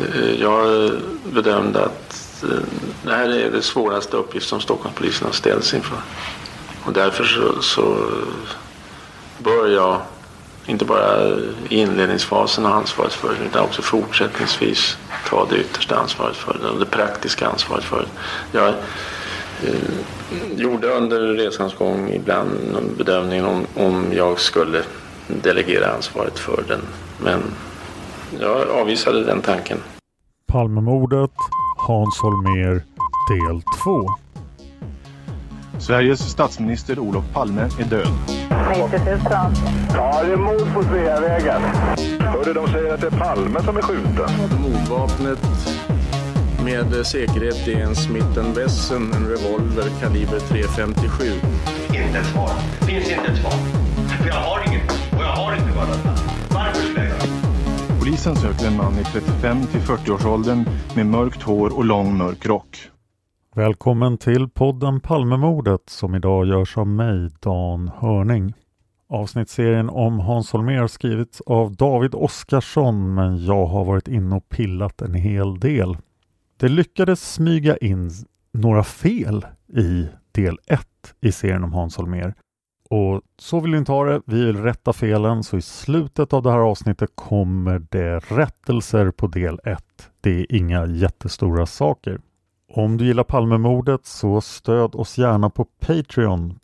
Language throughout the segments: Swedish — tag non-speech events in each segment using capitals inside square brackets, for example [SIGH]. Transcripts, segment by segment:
Eh, jag bedömde att eh, det här är det svåraste uppgift som Stockholmspolisen har ställts inför. Och därför så, så bör jag inte bara i inledningsfasen ha ansvaret för det utan också fortsättningsvis ta det yttersta ansvaret för det och det praktiska ansvaret för det. Jag eh, gjorde under resans gång ibland bedömningen om, om jag skulle delegera ansvaret för den. Men jag avvisade den tanken. Palmemordet, Hans Holmér, del 2. Sveriges statsminister Olof Palme är död. 90 000. Ja, det är mord på Sveavägen. Hörde de säger att det är Palme som är skjuten. Mordvapnet med säkerhet är en Smith Wesson, en revolver kaliber .357. Inte ett svar. Finns inte ett svar. För jag har inget. Och jag har inte varit Polisen söker en man i 35 till 40-årsåldern med mörkt hår och lång mörk rock. Välkommen till podden Palmemordet som idag görs av mig, Dan Hörning. Avsnittsserien om Hans Holmér skrivits av David Oskarsson men jag har varit inne och pillat en hel del. Det lyckades smyga in några fel i del 1 i serien om Hans Holmér. Och så vill vi inte ha det. Vi vill rätta felen så i slutet av det här avsnittet kommer det rättelser på del 1. Det är inga jättestora saker. Om du gillar Palmemordet så stöd oss gärna på Patreon.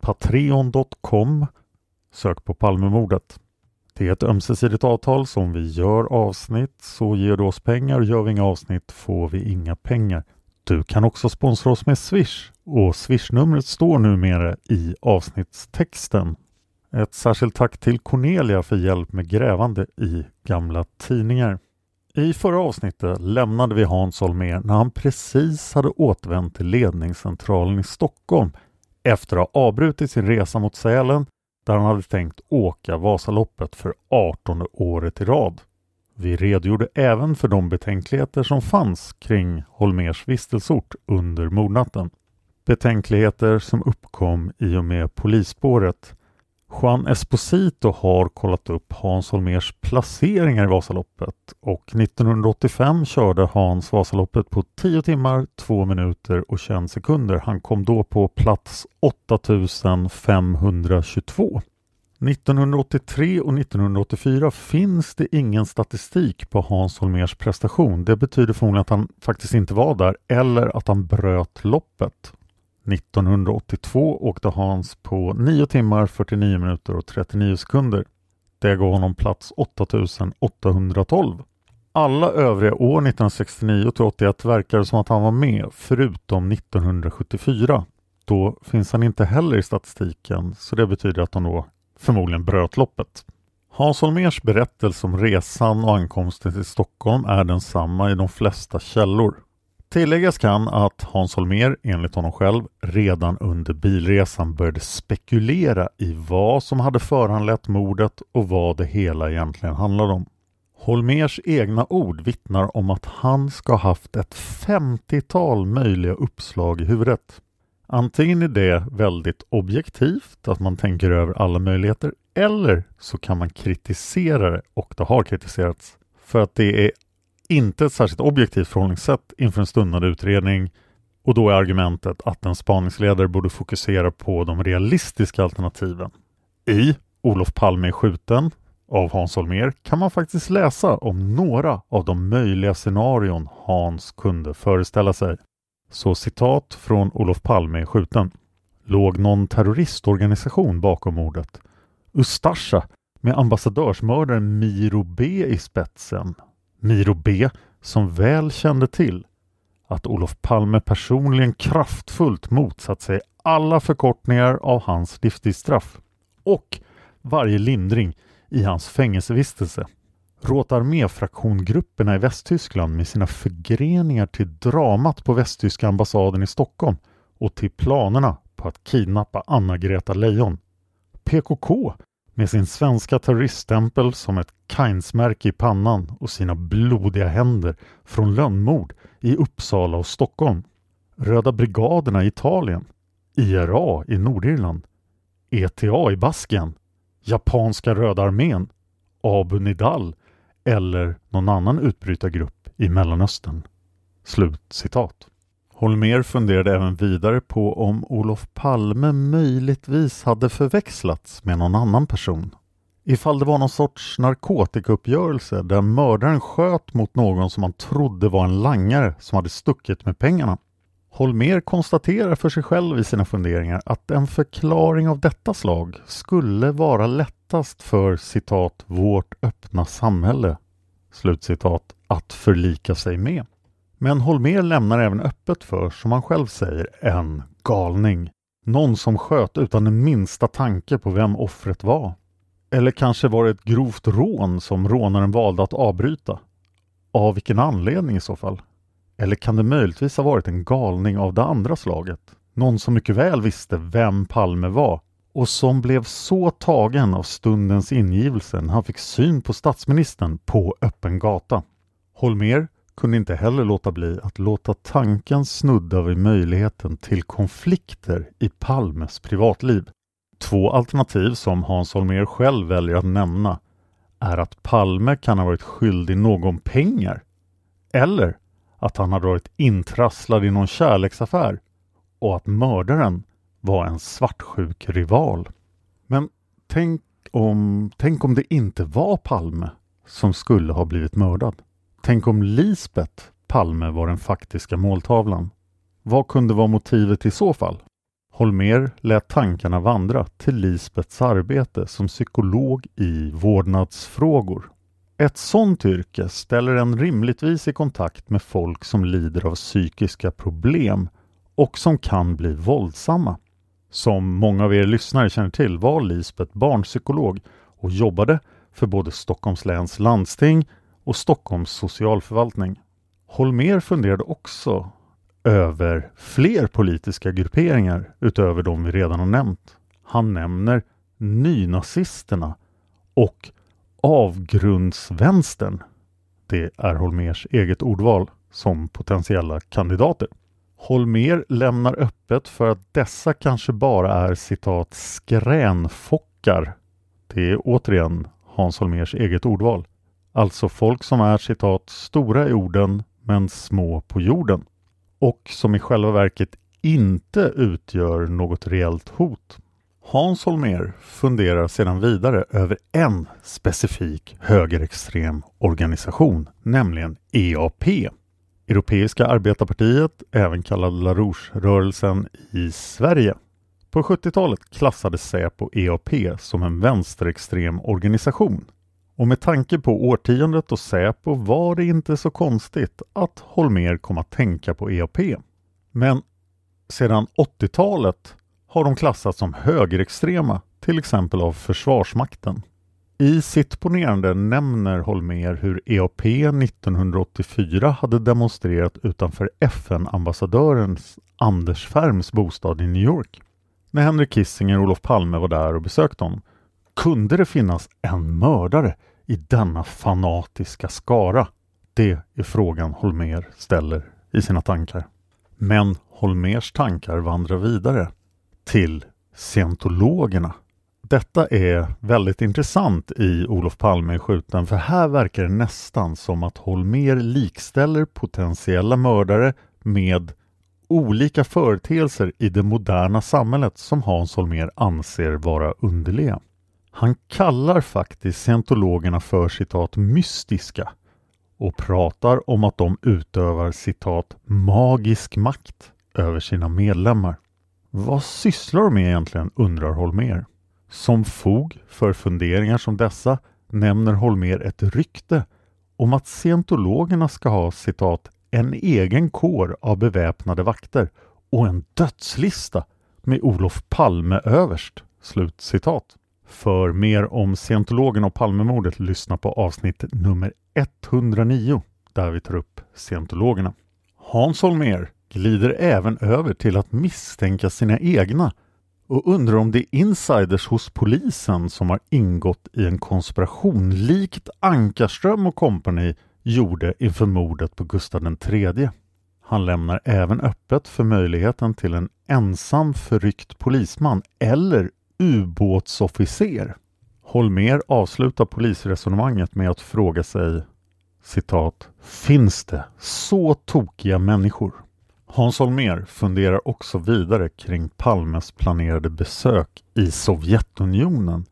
Patreon.com Sök på Palmemordet. Det är ett ömsesidigt avtal som vi gör avsnitt så ger du oss pengar. Gör vi inga avsnitt får vi inga pengar. Du kan också sponsra oss med Swish och Swish-numret står numera i avsnittstexten. Ett särskilt tack till Cornelia för hjälp med grävande i gamla tidningar. I förra avsnittet lämnade vi Hans Holmér när han precis hade återvänt till ledningscentralen i Stockholm efter att ha avbrutit sin resa mot Sälen där han hade tänkt åka Vasaloppet för 18 året i rad. Vi redogjorde även för de betänkligheter som fanns kring Holmers vistelseort under mordnatten. Betänkligheter som uppkom i och med polisspåret. Juan Esposito har kollat upp Hans Holmers placeringar i Vasaloppet och 1985 körde Hans Vasaloppet på 10 timmar, 2 minuter och 21 sekunder. Han kom då på plats 8522. 1983 och 1984 finns det ingen statistik på Hans Holmers prestation. Det betyder förmodligen att han faktiskt inte var där eller att han bröt loppet. 1982 åkte Hans på 9 timmar 49 minuter och 39 sekunder. Det gav honom plats 8812. Alla övriga år 1969 till 81 verkar det som att han var med förutom 1974. Då finns han inte heller i statistiken så det betyder att han då förmodligen bröt loppet. Hans Holmers berättelse om resan och ankomsten till Stockholm är densamma i de flesta källor. Tilläggas kan att Hans Holmér enligt honom själv redan under bilresan började spekulera i vad som hade föranlett mordet och vad det hela egentligen handlade om. Holmers egna ord vittnar om att han ska ha haft ett 50-tal möjliga uppslag i huvudet. Antingen är det väldigt objektivt, att man tänker över alla möjligheter, eller så kan man kritisera det, och det har kritiserats, för att det är inte ett särskilt objektivt förhållningssätt inför en stundande utredning och då är argumentet att en spaningsledare borde fokusera på de realistiska alternativen. I Olof Palme är skjuten av Hans Holmér kan man faktiskt läsa om några av de möjliga scenarion Hans kunde föreställa sig. Så citat från Olof Palme är skjuten. Låg någon terroristorganisation bakom mordet? Ustasja med ambassadörsmördaren Miro B i spetsen. Miro B som väl kände till att Olof Palme personligen kraftfullt motsatt sig alla förkortningar av hans livstidsstraff och varje lindring i hans fängelsevistelse. Råtarmé-fraktiongrupperna i Västtyskland med sina förgreningar till dramat på västtyska ambassaden i Stockholm och till planerna på att kidnappa Anna-Greta Leijon. PKK med sin svenska terroriststämpel som ett Kainsmärke i pannan och sina blodiga händer från lönnmord i Uppsala och Stockholm. Röda brigaderna i Italien. IRA i Nordirland. ETA i Baskien. Japanska Röda armén. Abu Nidal eller någon annan utbrytargrupp i Mellanöstern. Slut citat. Holmer funderade även vidare på om Olof Palme möjligtvis hade förväxlats med någon annan person. Ifall det var någon sorts narkotikauppgörelse där mördaren sköt mot någon som han trodde var en langare som hade stuckit med pengarna. Holmer konstaterar för sig själv i sina funderingar att en förklaring av detta slag skulle vara lättast för citat ”vårt öppna samhälle” slutcitat att förlika sig med. Men Holmer lämnar även öppet för, som han själv säger, en galning. Någon som sköt utan den minsta tanke på vem offret var. Eller kanske var det ett grovt rån som rånaren valde att avbryta? Av vilken anledning i så fall? Eller kan det möjligtvis ha varit en galning av det andra slaget? Någon som mycket väl visste vem Palme var och som blev så tagen av stundens ingivelse när han fick syn på statsministern på öppen gata. Holmer kunde inte heller låta bli att låta tanken snudda vid möjligheten till konflikter i Palmes privatliv. Två alternativ som Hans Holmér själv väljer att nämna är att Palme kan ha varit skyldig någon pengar eller att han hade varit intrasslad i någon kärleksaffär och att mördaren var en svartsjuk rival. Men tänk om, tänk om det inte var Palme som skulle ha blivit mördad? Tänk om Lisbeth Palme var den faktiska måltavlan? Vad kunde vara motivet i så fall? Holmer lät tankarna vandra till Lisbets arbete som psykolog i vårdnadsfrågor. Ett sådant yrke ställer en rimligtvis i kontakt med folk som lider av psykiska problem och som kan bli våldsamma. Som många av er lyssnare känner till var Lisbeth barnpsykolog och jobbade för både Stockholms läns landsting och Stockholms socialförvaltning. Holmer funderade också över fler politiska grupperingar utöver de vi redan har nämnt. Han nämner nynazisterna och avgrundsvänstern. Det är Holmers eget ordval som potentiella kandidater. Holmer lämnar öppet för att dessa kanske bara är citat skränfockar. Det är återigen Hans Holmers eget ordval. Alltså folk som är citat stora i orden men små på jorden och som i själva verket inte utgör något reellt hot. Hans Holmer funderar sedan vidare över en specifik högerextrem organisation, nämligen EAP. Europeiska arbetarpartiet, även kallad La Rouge-rörelsen i Sverige. På 70-talet klassades Säpo EAP som en vänsterextrem organisation och med tanke på årtiondet och Säpo var det inte så konstigt att Holmer kom att tänka på EAP. Men sedan 80-talet har de klassats som högerextrema, till exempel av Försvarsmakten. I sitt ponerande nämner Holmer hur EAP 1984 hade demonstrerat utanför FN-ambassadörens Anders Färms bostad i New York. När Henry Kissinger och Olof Palme var där och besökte honom kunde det finnas en mördare i denna fanatiska skara? Det är frågan Holmer ställer i sina tankar. Men Holmers tankar vandrar vidare till scientologerna. Detta är väldigt intressant i Olof Palme är skjuten för här verkar det nästan som att Holmer likställer potentiella mördare med olika företeelser i det moderna samhället som Hans Holmér anser vara underliga. Han kallar faktiskt scientologerna för citat mystiska och pratar om att de utövar citat magisk makt över sina medlemmar. Vad sysslar de med egentligen undrar Holmer. Som fog för funderingar som dessa nämner Holmer ett rykte om att scientologerna ska ha citat en egen kår av beväpnade vakter och en dödslista med Olof Palme överst. Slut citat. För mer om scientologerna och Palmemordet lyssna på avsnitt nummer 109 där vi tar upp scientologerna. Hans Holmér glider även över till att misstänka sina egna och undrar om det är insiders hos polisen som har ingått i en konspiration likt Ankarström och kompani gjorde inför mordet på Gustav III. Han lämnar även öppet för möjligheten till en ensam förryckt polisman eller ubåtsofficer. Holmer avslutar polisresonemanget med att fråga sig citat Finns det så tokiga människor? Hans Holmer funderar också vidare kring Palmes planerade besök i Sovjetunionen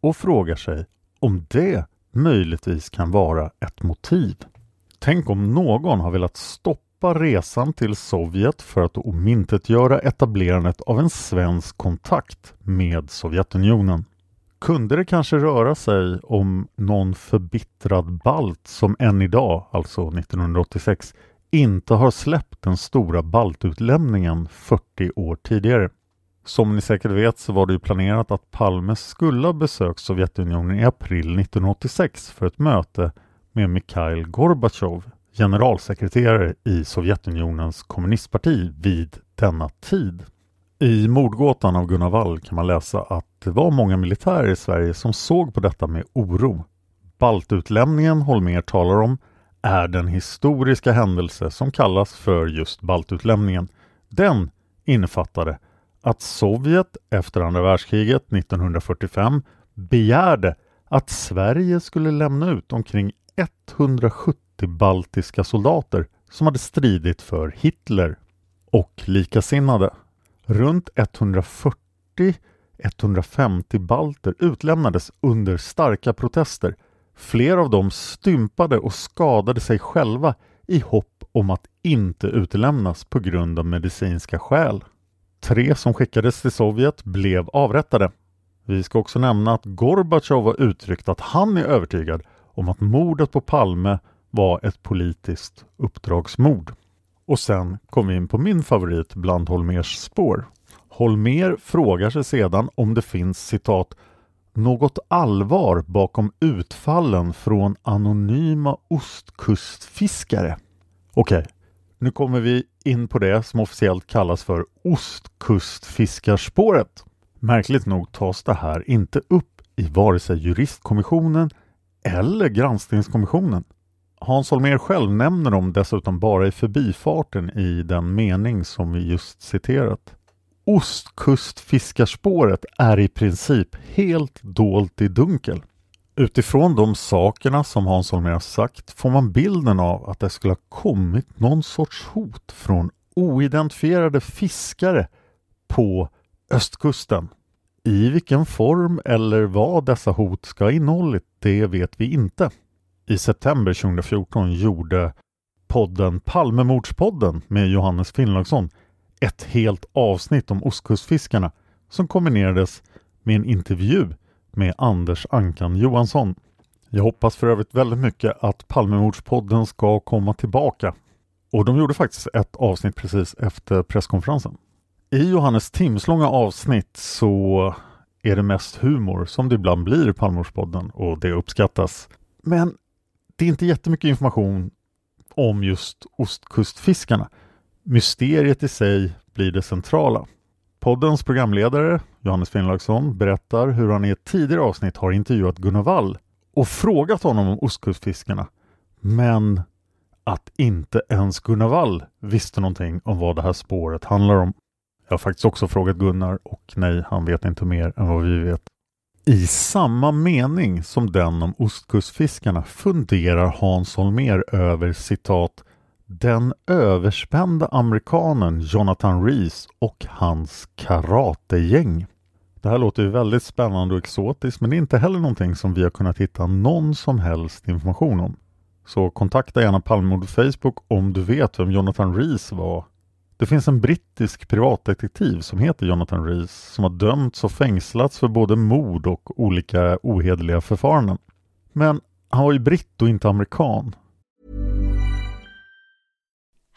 och frågar sig om det möjligtvis kan vara ett motiv. Tänk om någon har velat stoppa resan till Sovjet för att omintetgöra etablerandet av en svensk kontakt med Sovjetunionen. Kunde det kanske röra sig om någon förbittrad balt som än idag, alltså 1986, inte har släppt den stora baltutlämningen 40 år tidigare? Som ni säkert vet så var det ju planerat att Palme skulle ha besökt Sovjetunionen i april 1986 för ett möte med Mikhail Gorbatjov, generalsekreterare i Sovjetunionens kommunistparti vid denna tid. I mordgåtan av Gunnar Wall kan man läsa att det var många militärer i Sverige som såg på detta med oro. Baltutlämningen Holmer talar om är den historiska händelse som kallas för just baltutlämningen. Den innefattade att Sovjet efter andra världskriget 1945 begärde att Sverige skulle lämna ut omkring 170 baltiska soldater som hade stridit för Hitler och likasinnade. Runt 140-150 balter utlämnades under starka protester. Flera av dem stympade och skadade sig själva i hopp om att inte utlämnas på grund av medicinska skäl. Tre som skickades till Sovjet blev avrättade. Vi ska också nämna att Gorbatjov har uttryckt att han är övertygad om att mordet på Palme var ett politiskt uppdragsmord. Och sen kom vi in på min favorit bland Holmers spår. Holmer frågar sig sedan om det finns citat något allvar bakom utfallen från anonyma ostkustfiskare. Okej, okay, nu kommer vi in på det som officiellt kallas för Ostkustfiskarspåret. Märkligt nog tas det här inte upp i vare sig juristkommissionen eller granskningskommissionen. Hans Holmér själv nämner dem dessutom bara i förbifarten i den mening som vi just citerat. Ostkustfiskarspåret är i princip helt dolt i dunkel. Utifrån de sakerna som Hans Holmér har sagt får man bilden av att det skulle ha kommit någon sorts hot från oidentifierade fiskare på östkusten. I vilken form eller vad dessa hot ska ha innehållit, det vet vi inte. I september 2014 gjorde podden Palmemordspodden med Johannes Finnlaugsson ett helt avsnitt om ostkustfiskarna som kombinerades med en intervju med Anders Ankan Johansson. Jag hoppas för övrigt väldigt mycket att Palmemordspodden ska komma tillbaka. Och de gjorde faktiskt ett avsnitt precis efter presskonferensen. I Johannes timslånga avsnitt så är det mest humor som det ibland blir i Palmemordspodden och det uppskattas. Men det är inte jättemycket information om just ostkustfiskarna. Mysteriet i sig blir det centrala. Poddens programledare Johannes Finnlaugsson berättar hur han i ett tidigare avsnitt har intervjuat Gunnar Wall och frågat honom om ostkustfiskarna. Men att inte ens Gunnar Wall visste någonting om vad det här spåret handlar om. Jag har faktiskt också frågat Gunnar och nej, han vet inte mer än vad vi vet. I samma mening som den om ostkustfiskarna funderar Hans Holmér över citat den överspända amerikanen Jonathan Rees och hans karategäng. Det här låter ju väldigt spännande och exotiskt men det är inte heller någonting som vi har kunnat hitta någon som helst information om. Så kontakta gärna Palmemord Facebook om du vet vem Jonathan Rees var. Det finns en brittisk privatdetektiv som heter Jonathan Rees som har dömts och fängslats för både mord och olika ohederliga förfaranden. Men han var ju britt och inte amerikan.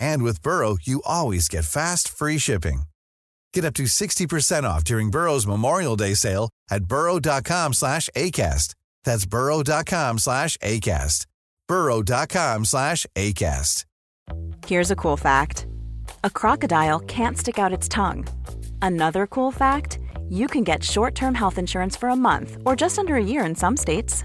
And with Burrow, you always get fast, free shipping. Get up to 60% off during Burrow's Memorial Day sale at burrow.com slash ACAST. That's burrow.com slash ACAST. burrow.com slash ACAST. Here's a cool fact. A crocodile can't stick out its tongue. Another cool fact, you can get short-term health insurance for a month or just under a year in some states.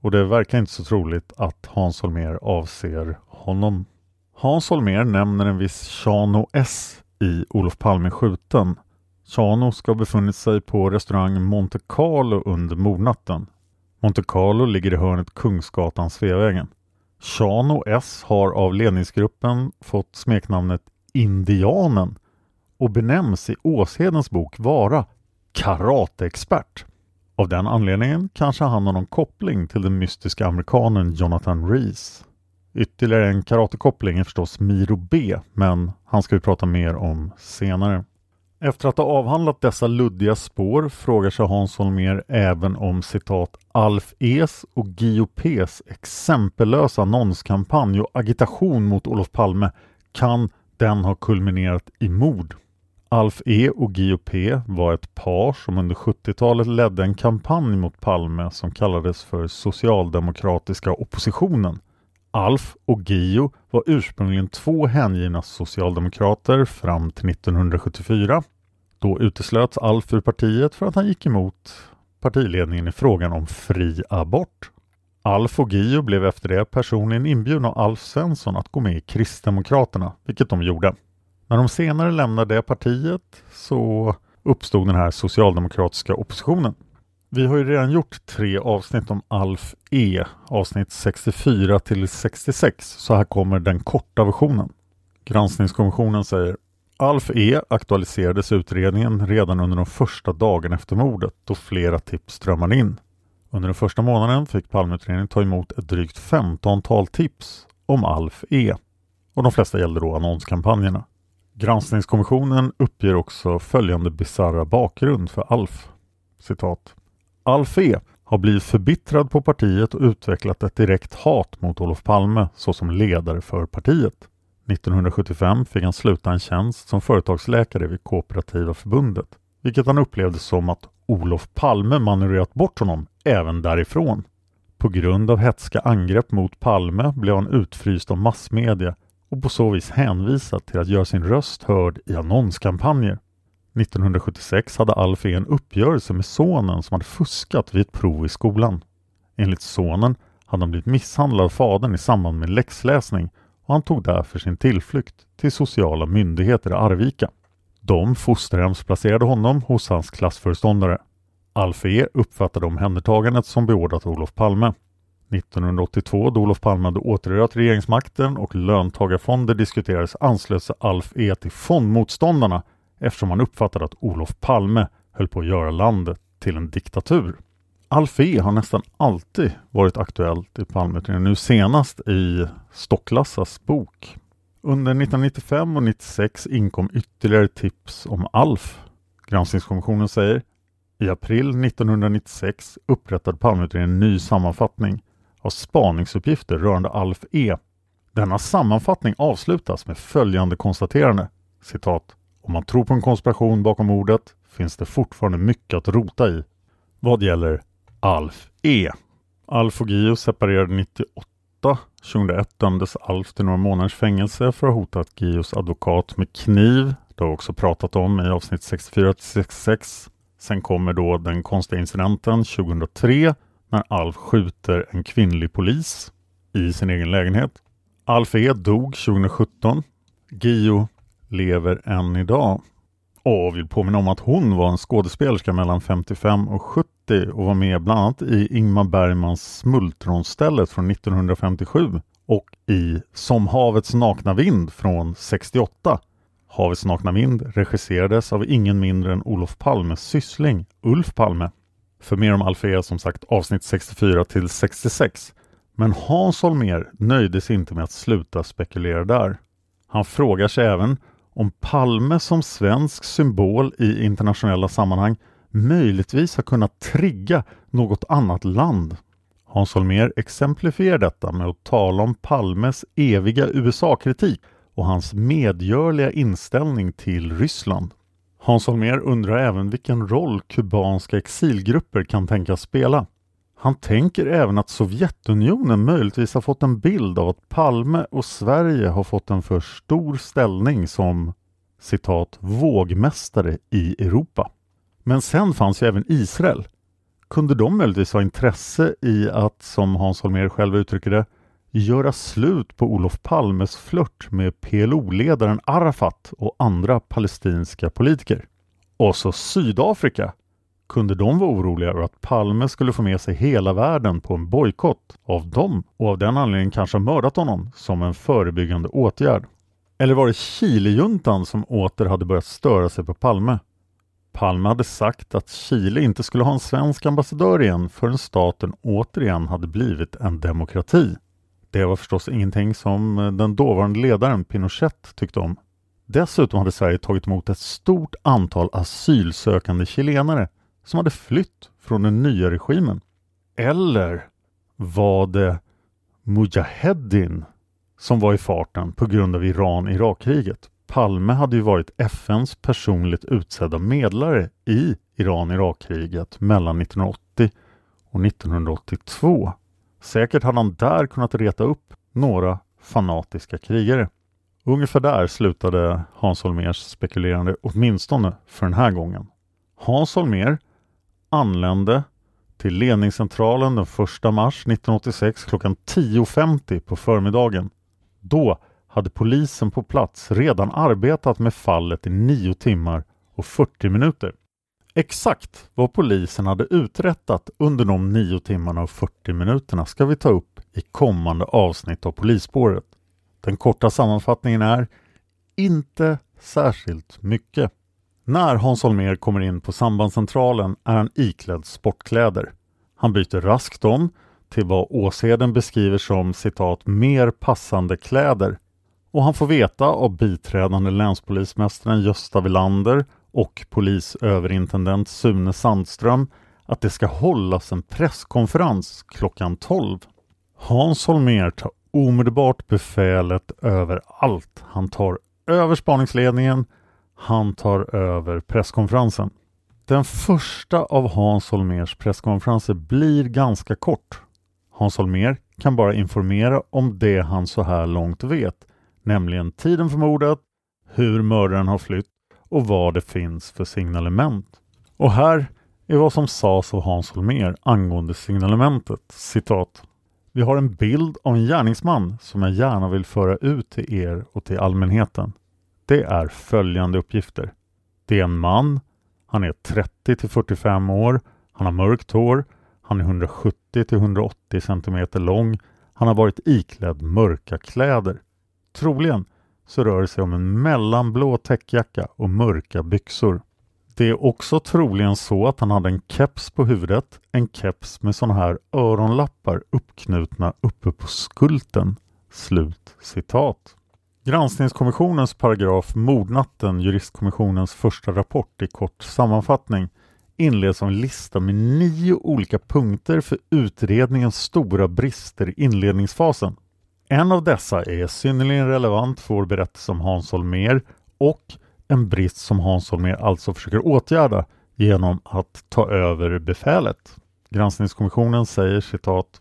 och det verkar inte så troligt att Hans Holmér avser honom. Hans Holmér nämner en viss Chano S i Olof Palme skjuten. Chano ska ha befunnit sig på restaurang Monte Carlo under mordnatten. Monte Carlo ligger i hörnet Kungsgatan Sveavägen. Chano S har av ledningsgruppen fått smeknamnet Indianen och benämns i Åshedens bok vara karateexpert. Av den anledningen kanske han har någon koppling till den mystiska amerikanen Jonathan Rees. Ytterligare en karatekoppling är förstås Miro B, men han ska vi prata mer om senare. Efter att ha avhandlat dessa luddiga spår frågar sig Hans Holmér även om citat Alf E's och Gio P's exempellösa annonskampanj och agitation mot Olof Palme kan den ha kulminerat i mord. Alf E och Guillou P var ett par som under 70-talet ledde en kampanj mot Palme som kallades för Socialdemokratiska oppositionen. Alf och Gio var ursprungligen två hängivna socialdemokrater fram till 1974. Då uteslöts Alf ur partiet för att han gick emot partiledningen i frågan om fri abort. Alf och Gio blev efter det personligen inbjudna av Alf Svensson att gå med i Kristdemokraterna, vilket de gjorde. När de senare lämnade det partiet så uppstod den här socialdemokratiska oppositionen. Vi har ju redan gjort tre avsnitt om Alf E, avsnitt 64 till 66, så här kommer den korta versionen. Granskningskommissionen säger Alf E aktualiserades utredningen redan under de första dagarna efter mordet då flera tips strömmade in. Under den första månaden fick Palmeutredningen ta emot ett drygt 15-tal tips om Alf E. Och de flesta gällde då annonskampanjerna. Granskningskommissionen uppger också följande bizarra bakgrund för Alf. Citat. Alf E har blivit förbittrad på partiet och utvecklat ett direkt hat mot Olof Palme såsom ledare för partiet. 1975 fick han sluta en tjänst som företagsläkare vid Kooperativa förbundet, vilket han upplevde som att Olof Palme manövrerat bort honom även därifrån. På grund av hetska angrepp mot Palme blev han utfryst av massmedia och på så vis hänvisad till att göra sin röst hörd i annonskampanjer. 1976 hade Alf E en uppgörelse med sonen som hade fuskat vid ett prov i skolan. Enligt sonen hade han blivit misshandlad av fadern i samband med läxläsning och han tog därför sin tillflykt till sociala myndigheter i Arvika. De fosterhemsplacerade honom hos hans klassföreståndare. Alf E uppfattade omhändertagandet som beordrat Olof Palme. 1982 då Olof Palme hade återerövrat regeringsmakten och löntagarfonder diskuterades anslöt sig Alf E till fondmotståndarna eftersom han uppfattade att Olof Palme höll på att göra landet till en diktatur. Alf E har nästan alltid varit aktuellt i Palmeutredningen, nu senast i Stocklassas bok. Under 1995 och 96 inkom ytterligare tips om Alf. Granskningskommissionen säger i april 1996 upprättade Palmeutredningen en ny sammanfattning av spaningsuppgifter rörande Alf E. Denna sammanfattning avslutas med följande konstaterande citat om man tror på en konspiration bakom mordet finns det fortfarande mycket att rota i vad gäller Alf E. Alf och Gio separerade 98. 2001 dömdes Alf till några månaders fängelse för att ha hotat Gios advokat med kniv. Det har vi också pratat om i avsnitt 64-66. Sen kommer då den konstiga incidenten 2003 när Alf skjuter en kvinnlig polis i sin egen lägenhet. Alf E dog 2017. Gio lever än idag. Och vill påminna om att hon var en skådespelerska mellan 55 och 70 och var med bland annat i Ingmar Bergmans Smultronstället från 1957 och i Som havets nakna vind från 68. Havets nakna vind regisserades av ingen mindre än Olof Palmes syssling Ulf Palme. För mer om Alfea som sagt avsnitt 64 till 66. Men Hans Holmér nöjde sig inte med att sluta spekulera där. Han frågar sig även om Palme som svensk symbol i internationella sammanhang möjligtvis har kunnat trigga något annat land. Hans Holmér exemplifierar detta med att tala om Palmes eviga USA-kritik och hans medgörliga inställning till Ryssland. Hans Holmér undrar även vilken roll kubanska exilgrupper kan tänkas spela. Han tänker även att Sovjetunionen möjligtvis har fått en bild av att Palme och Sverige har fått en för stor ställning som citat vågmästare i Europa. Men sen fanns ju även Israel. Kunde de möjligtvis ha intresse i att, som Hans Holmér själv uttrycker det, göra slut på Olof Palmes flört med PLO-ledaren Arafat och andra palestinska politiker? Och så Sydafrika kunde de vara oroliga över att Palme skulle få med sig hela världen på en bojkott av dem och av den anledningen kanske mördat honom som en förebyggande åtgärd. Eller var det Chilejuntan som åter hade börjat störa sig på Palme? Palme hade sagt att Chile inte skulle ha en svensk ambassadör igen förrän staten återigen hade blivit en demokrati. Det var förstås ingenting som eh, den dåvarande ledaren Pinochet tyckte om. Dessutom hade Sverige tagit emot ett stort antal asylsökande chilenare som hade flytt från den nya regimen. Eller var det Mujaheddin som var i farten på grund av Iran-Irak-kriget? Palme hade ju varit FNs personligt utsedda medlare i Iran-Irak-kriget mellan 1980 och 1982. Säkert hade han där kunnat reta upp några fanatiska krigare. Ungefär där slutade Hans Holmers spekulerande, åtminstone för den här gången. Hans Holmér anlände till ledningscentralen den 1 mars 1986 klockan 10.50 på förmiddagen. Då hade polisen på plats redan arbetat med fallet i 9 timmar och 40 minuter. Exakt vad polisen hade uträttat under de 9 timmarna och 40 minuterna ska vi ta upp i kommande avsnitt av Polisspåret. Den korta sammanfattningen är inte särskilt mycket. När Hans Holmér kommer in på sambandscentralen är han iklädd sportkläder. Han byter raskt om till vad Åsheden beskriver som citat mer passande kläder och han får veta av biträdande länspolismästaren Gösta Villander och polisöverintendent Sune Sandström att det ska hållas en presskonferens klockan 12. Hans Holmér tar omedelbart befälet över allt. Han tar över spaningsledningen, han tar över presskonferensen. Den första av Hans Holmers presskonferenser blir ganska kort. Hans Holmér kan bara informera om det han så här långt vet, nämligen tiden för mordet, hur mördaren har flytt och vad det finns för signalement. Och här är vad som sades av Hans Holmér angående signalementet. Citat. Vi har en bild av en gärningsman som jag gärna vill föra ut till er och till allmänheten. Det är följande uppgifter. Det är en man, han är 30 till 45 år, han har mörkt hår, han är 170 till 180 cm lång, han har varit iklädd mörka kläder. Troligen så rör det sig om en mellanblå täckjacka och mörka byxor. Det är också troligen så att han hade en keps på huvudet, en keps med sådana här öronlappar uppknutna uppe på skulten. Slut citat. Granskningskommissionens paragraf Mordnatten, juristkommissionens första rapport i kort sammanfattning, inleds som en lista med nio olika punkter för utredningens stora brister i inledningsfasen. En av dessa är synnerligen relevant för vår berättelse om Hans Holmér och en brist som Hans Holmér alltså försöker åtgärda genom att ta över befälet. Granskningskommissionen säger citat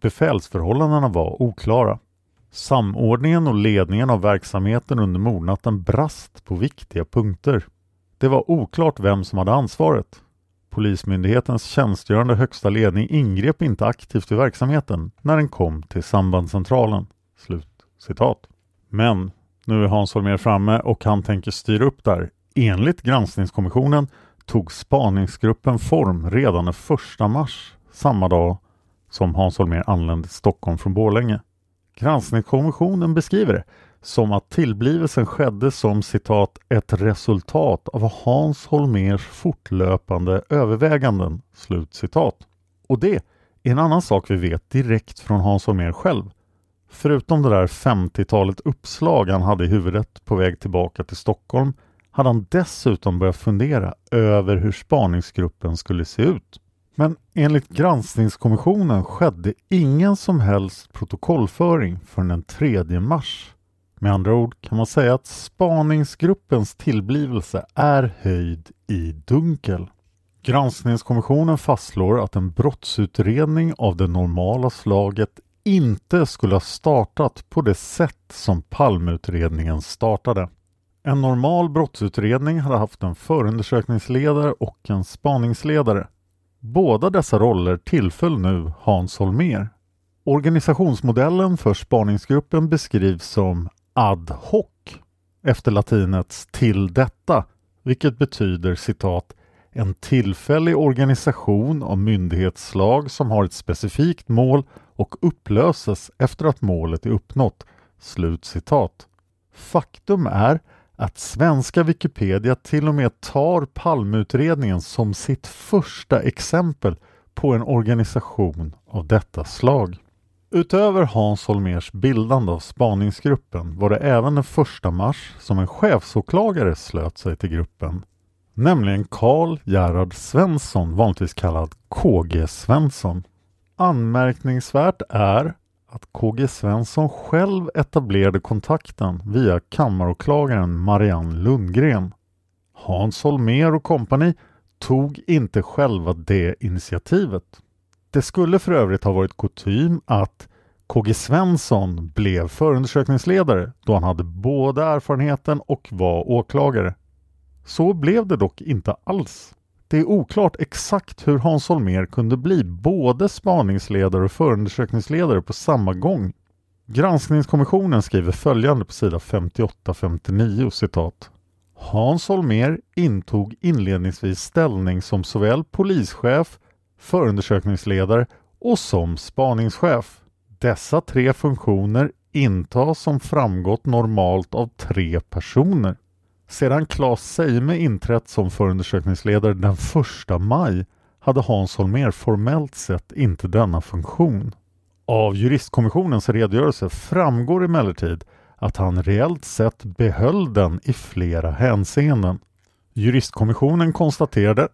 Befälsförhållandena var oklara. Samordningen och ledningen av verksamheten under mordnatten brast på viktiga punkter. Det var oklart vem som hade ansvaret. Polismyndighetens tjänstgörande högsta ledning ingrep inte aktivt i verksamheten när den kom till sambandscentralen. Slut citat. Men nu är Hans Holmér framme och han tänker styra upp där. Enligt granskningskommissionen tog spaningsgruppen form redan den 1 mars, samma dag som Hans Holmér anlände till Stockholm från Borlänge. Granskningskommissionen beskriver det som att tillblivelsen skedde som citat ett resultat av Hans Holmers fortlöpande överväganden. Slut citat. Och det är en annan sak vi vet direkt från Hans Holmér själv. Förutom det där 50-talet uppslag han hade i huvudet på väg tillbaka till Stockholm hade han dessutom börjat fundera över hur spaningsgruppen skulle se ut. Men enligt granskningskommissionen skedde ingen som helst protokollföring förrän den 3 mars. Med andra ord kan man säga att spaningsgruppens tillblivelse är höjd i dunkel. Granskningskommissionen fastslår att en brottsutredning av det normala slaget inte skulle ha startat på det sätt som Palmeutredningen startade. En normal brottsutredning hade haft en förundersökningsledare och en spaningsledare. Båda dessa roller tillföll nu Hans Holmér. Organisationsmodellen för spaningsgruppen beskrivs som ad hoc efter latinets till detta, vilket betyder citat en tillfällig organisation av myndighetsslag som har ett specifikt mål och upplöses efter att målet är uppnått. Slut citat. Faktum är att svenska Wikipedia till och med tar Palmeutredningen som sitt första exempel på en organisation av detta slag. Utöver Hans Holmers bildande av spaningsgruppen var det även den 1 mars som en chefsåklagare slöt sig till gruppen. Nämligen Karl Gerhard Svensson, vanligtvis kallad KG Svensson. Anmärkningsvärt är att KG Svensson själv etablerade kontakten via kammaråklagaren Marianne Lundgren. Hans Holmer och kompani tog inte själva det initiativet. Det skulle för övrigt ha varit kutym att KG Svensson blev förundersökningsledare då han hade både erfarenheten och var åklagare. Så blev det dock inte alls. Det är oklart exakt hur Hans Holmér kunde bli både spaningsledare och förundersökningsledare på samma gång. Granskningskommissionen skriver följande på sida 58-59 citat. Hans Holmér intog inledningsvis ställning som såväl polischef, förundersökningsledare och som spaningschef. Dessa tre funktioner intas som framgått normalt av tre personer. Sedan Claes Seime inträtt som förundersökningsledare den 1 maj hade Hans Holmér formellt sett inte denna funktion. Av juristkommissionens redogörelse framgår emellertid att han reellt sett behöll den i flera hänseenden. Juristkommissionen konstaterade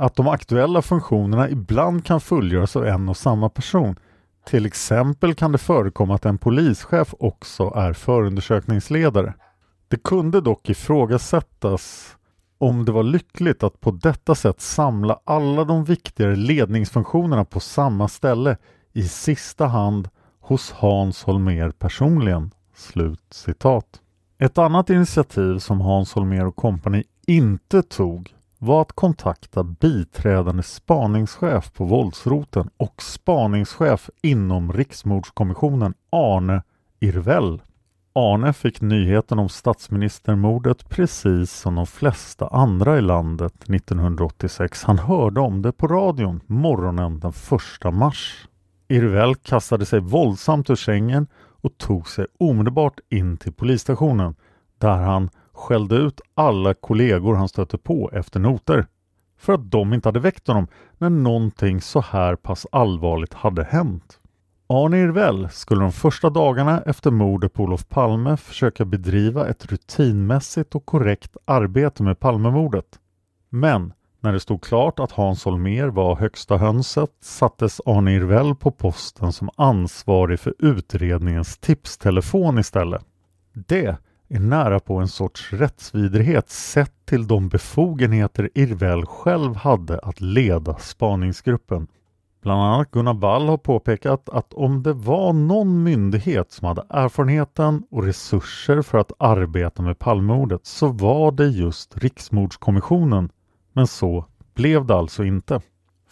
att de aktuella funktionerna ibland kan fullgöras av en och samma person. Till exempel kan det förekomma att en polischef också är förundersökningsledare. Det kunde dock ifrågasättas om det var lyckligt att på detta sätt samla alla de viktigare ledningsfunktionerna på samma ställe i sista hand hos Hans Holmér personligen. Slut citat. Ett annat initiativ som Hans Holmér och kompani inte tog var att kontakta biträdande spaningschef på våldsroten och spaningschef inom Riksmordskommissionen Arne Irvell. Arne fick nyheten om statsministermordet precis som de flesta andra i landet 1986. Han hörde om det på radion morgonen den 1 mars. Irvell kastade sig våldsamt ur sängen och tog sig omedelbart in till polisstationen där han skällde ut alla kollegor han stötte på efter noter för att de inte hade väckt honom när någonting så här pass allvarligt hade hänt. Arne Irvell skulle de första dagarna efter mordet på Olof Palme försöka bedriva ett rutinmässigt och korrekt arbete med Palmemordet. Men när det stod klart att Hans Holmér var högsta hönset sattes Arne Irvell på posten som ansvarig för utredningens tipstelefon istället. Det är nära på en sorts rättsvidrighet sett till de befogenheter Irvell själv hade att leda spaningsgruppen. Bland annat Gunnar Wall har påpekat att om det var någon myndighet som hade erfarenheten och resurser för att arbeta med Palmemordet så var det just Riksmordskommissionen. Men så blev det alltså inte.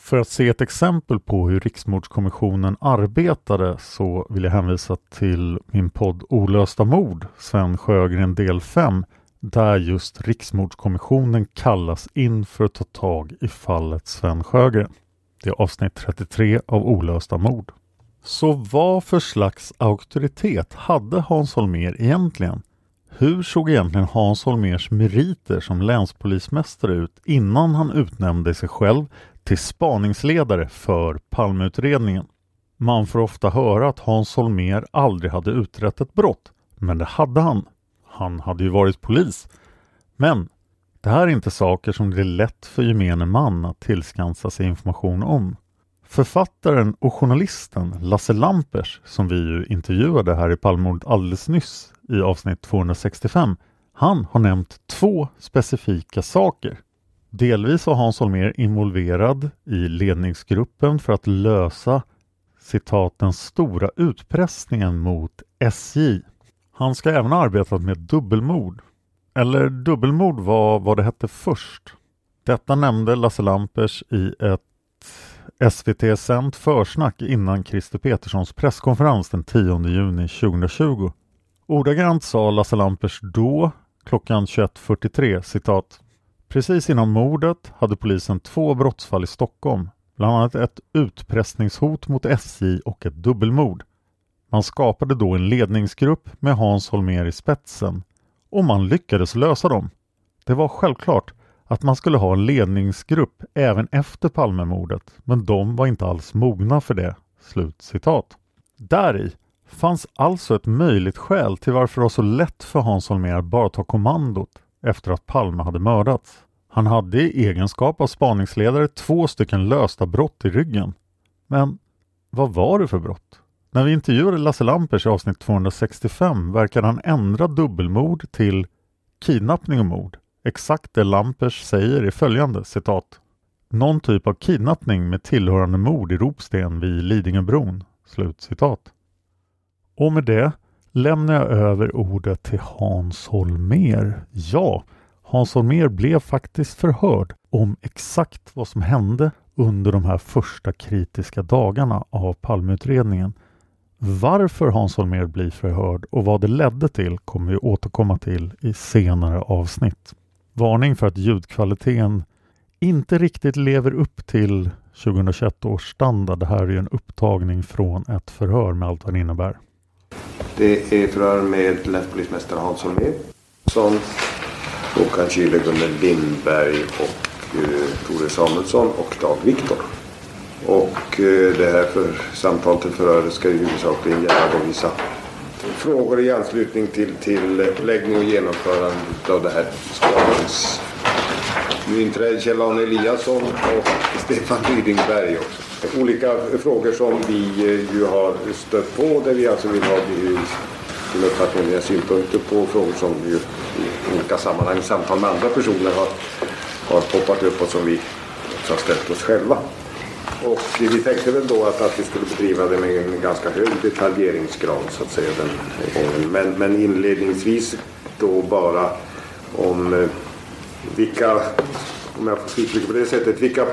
För att se ett exempel på hur Riksmordskommissionen arbetade så vill jag hänvisa till min podd Olösta mord, Sven Sjögren del 5, där just Riksmordskommissionen kallas in för att ta tag i fallet Sven Sjögren. Det är avsnitt 33 av Olösta mord. Så vad för slags auktoritet hade Hans Holmér egentligen? Hur såg egentligen Hans Holmers meriter som länspolismästare ut innan han utnämnde sig själv till spaningsledare för Palmeutredningen? Man får ofta höra att Hans Holmér aldrig hade utrett ett brott, men det hade han. Han hade ju varit polis. Men det här är inte saker som det är lätt för gemene man att tillskansa sig information om. Författaren och journalisten Lasse Lampers, som vi ju intervjuade här i Palmemordet alldeles nyss i avsnitt 265, han har nämnt två specifika saker. Delvis var Hans Holmér involverad i ledningsgruppen för att lösa citat den stora utpressningen mot SJ. Han ska även ha arbetat med dubbelmord eller dubbelmord var vad det hette först. Detta nämnde Lasse Lampers i ett SVT-sänt försnack innan Christer Peterssons presskonferens den 10 juni 2020. Ordagrant sa Lasse Lampers då, klockan 21.43, citat. Precis innan mordet hade polisen två brottsfall i Stockholm, bland annat ett utpressningshot mot SJ och ett dubbelmord. Man skapade då en ledningsgrupp med Hans Holmér i spetsen och man lyckades lösa dem. Det var självklart att man skulle ha en ledningsgrupp även efter Palmemordet, men de var inte alls mogna för det." Slut citat. Där fanns alltså ett möjligt skäl till varför det var så lätt för Hans Holmér att bara ta kommandot efter att Palme hade mördats. Han hade i egenskap av spaningsledare två stycken lösta brott i ryggen. Men vad var det för brott? När vi intervjuade Lasse Lampers i avsnitt 265 verkade han ändra dubbelmord till kidnappning och mord. Exakt det Lampers säger är följande citat. Någon typ av kidnappning med tillhörande mord i Ropsten vid Lidingöbron. Slut citat. Och med det lämnar jag över ordet till Hans Holmer. Ja, Hans Holmer blev faktiskt förhörd om exakt vad som hände under de här första kritiska dagarna av Palmeutredningen. Varför Hans Holmér blir förhörd och vad det ledde till kommer vi återkomma till i senare avsnitt. Varning för att ljudkvaliteten inte riktigt lever upp till 2021 års standard. Det här är en upptagning från ett förhör med allt vad det innebär. Det är förhör med länspolismästare Hans Holmér, som Håkan Kyle, Gunnel Lindberg och eh, Tore Samuelsson och Dag Viktor. Och eh, det här för samtalet till förhöret ska ju huvudsakligen gälla då vissa frågor i anslutning till, till läggning och genomförande av det här skadans. Nu inträder Kjell-Arne Eliasson och Stefan Rydingberg också. Olika frågor som vi eh, ju har stött på där vi alltså vill ha sin uppfattning och synpunkter på frågor som ju i olika sammanhang, samtal med andra personer har, har poppat upp och som vi också har ställt oss själva. Och vi tänkte väl då att, att vi skulle bedriva det med en ganska hög detaljeringsgrad så att säga den gången. Men, men inledningsvis då bara om eh, vilka, om jag får uttrycka på det sättet, vilka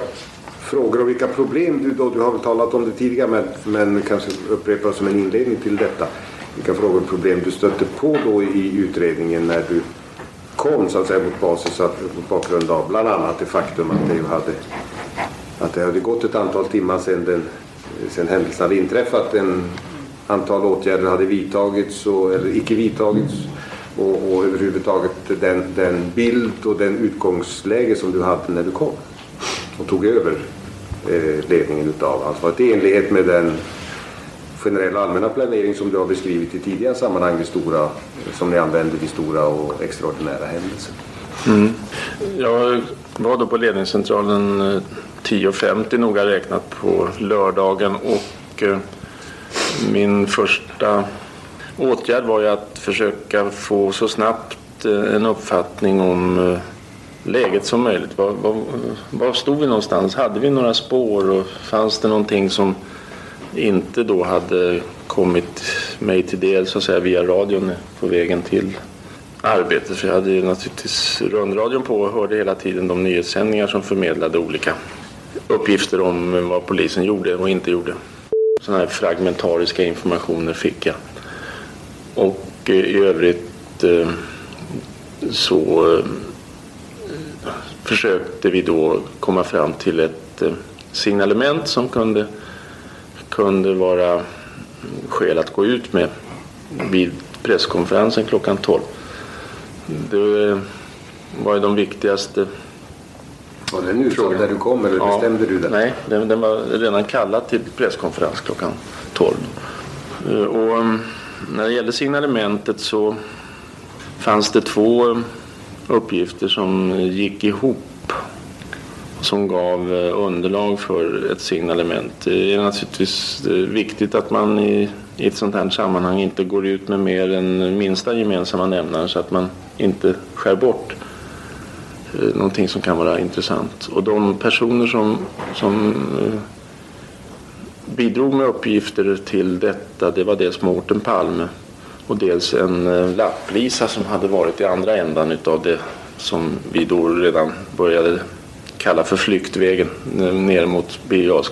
frågor och vilka problem du då, du har väl talat om det tidigare men, men kanske upprepa som en inledning till detta. Vilka frågor och problem du stötte på då i utredningen när du kom så att säga mot basis att, mot bakgrund av bland annat det faktum att det ju hade att det hade gått ett antal timmar sedan, den, sedan händelsen hade inträffat. En antal åtgärder hade vidtagits och, eller icke vidtagits. Och, och överhuvudtaget den, den bild och den utgångsläge som du hade när du kom och tog över Eh, ledningen utav ansvaret i enlighet med den generella allmänna planering som du har beskrivit i tidigare sammanhang vid stora, som ni använder vid stora och extraordinära händelser. Mm. Jag var då på ledningscentralen eh, 10.50 noga räknat på lördagen och eh, min första åtgärd var ju att försöka få så snabbt en uppfattning om läget som möjligt. Var, var, var stod vi någonstans? Hade vi några spår och fanns det någonting som inte då hade kommit mig till del så att säga via radion på vägen till arbetet. För jag hade ju naturligtvis rundradion på och hörde hela tiden de nyhetssändningar som förmedlade olika uppgifter om vad polisen gjorde och inte gjorde. Sådana här fragmentariska informationer fick jag. Och i övrigt eh, så eh, försökte vi då komma fram till ett signalement som kunde, kunde vara skäl att gå ut med vid presskonferensen klockan 12. Det var ju de viktigaste var den utsagd där du kom eller ja, bestämde du det? Nej, den, den, var redan kallad till presskonferens klockan 12. Eh, och mm, när det gällde signalementet så fanns det två uppgifter som gick ihop som gav eh, underlag för ett signalement. Det är naturligtvis eh, viktigt att man i, i ett sånt här sammanhang inte går ut med mer än minsta gemensamma nämnaren så att man inte skär bort eh, någonting som kan vara intressant. Och de personer som, som bidrog med uppgifter till detta det var dels Mårten Palme och dels en eh, lappvisa som hade varit i andra ändan utav det som vi då redan började kalla för flyktvägen eh, ner mot Birger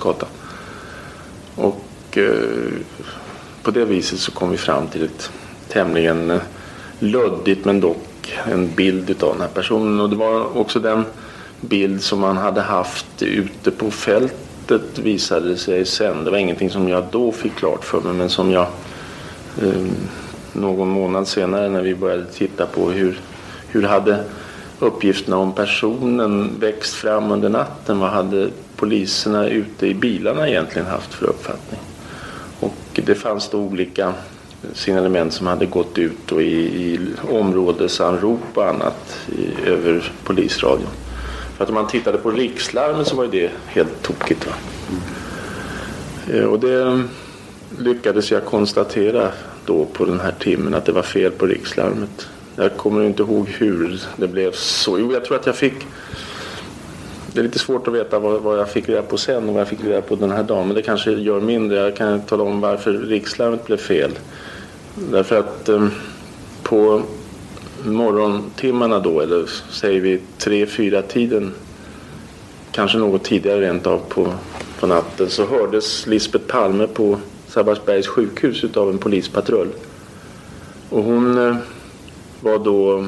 Och eh, på det viset så kom vi fram till ett tämligen luddigt men dock en bild av den här personen. Och det var också den bild som man hade haft ute på fältet visade sig sen. Det var ingenting som jag då fick klart för mig men som jag eh, någon månad senare när vi började titta på hur, hur hade uppgifterna om personen växt fram under natten. Vad hade poliserna ute i bilarna egentligen haft för uppfattning? Och det fanns då olika signalement som hade gått ut och i, i områdesanrop och annat i, över polisradion. För att om man tittade på rikslarmet så var det helt tokigt. Va? Mm. Och det lyckades jag konstatera då på den här timmen att det var fel på rikslarmet. Jag kommer inte ihåg hur det blev så. Jo, jag tror att jag fick det är lite svårt att veta vad, vad, jag fick reda på sen och vad jag fick reda på den här dagen. Men det kanske gör mindre. Jag kan tala om varför rikslarmet blev fel. Därför att eh, på morgontimmarna då, eller säger vi tre, fyra tiden, kanske något tidigare rent av på, på natten, så hördes Lisbeth Palme på Sabbatsbergs sjukhus utav en polispatrull. Och hon eh, var då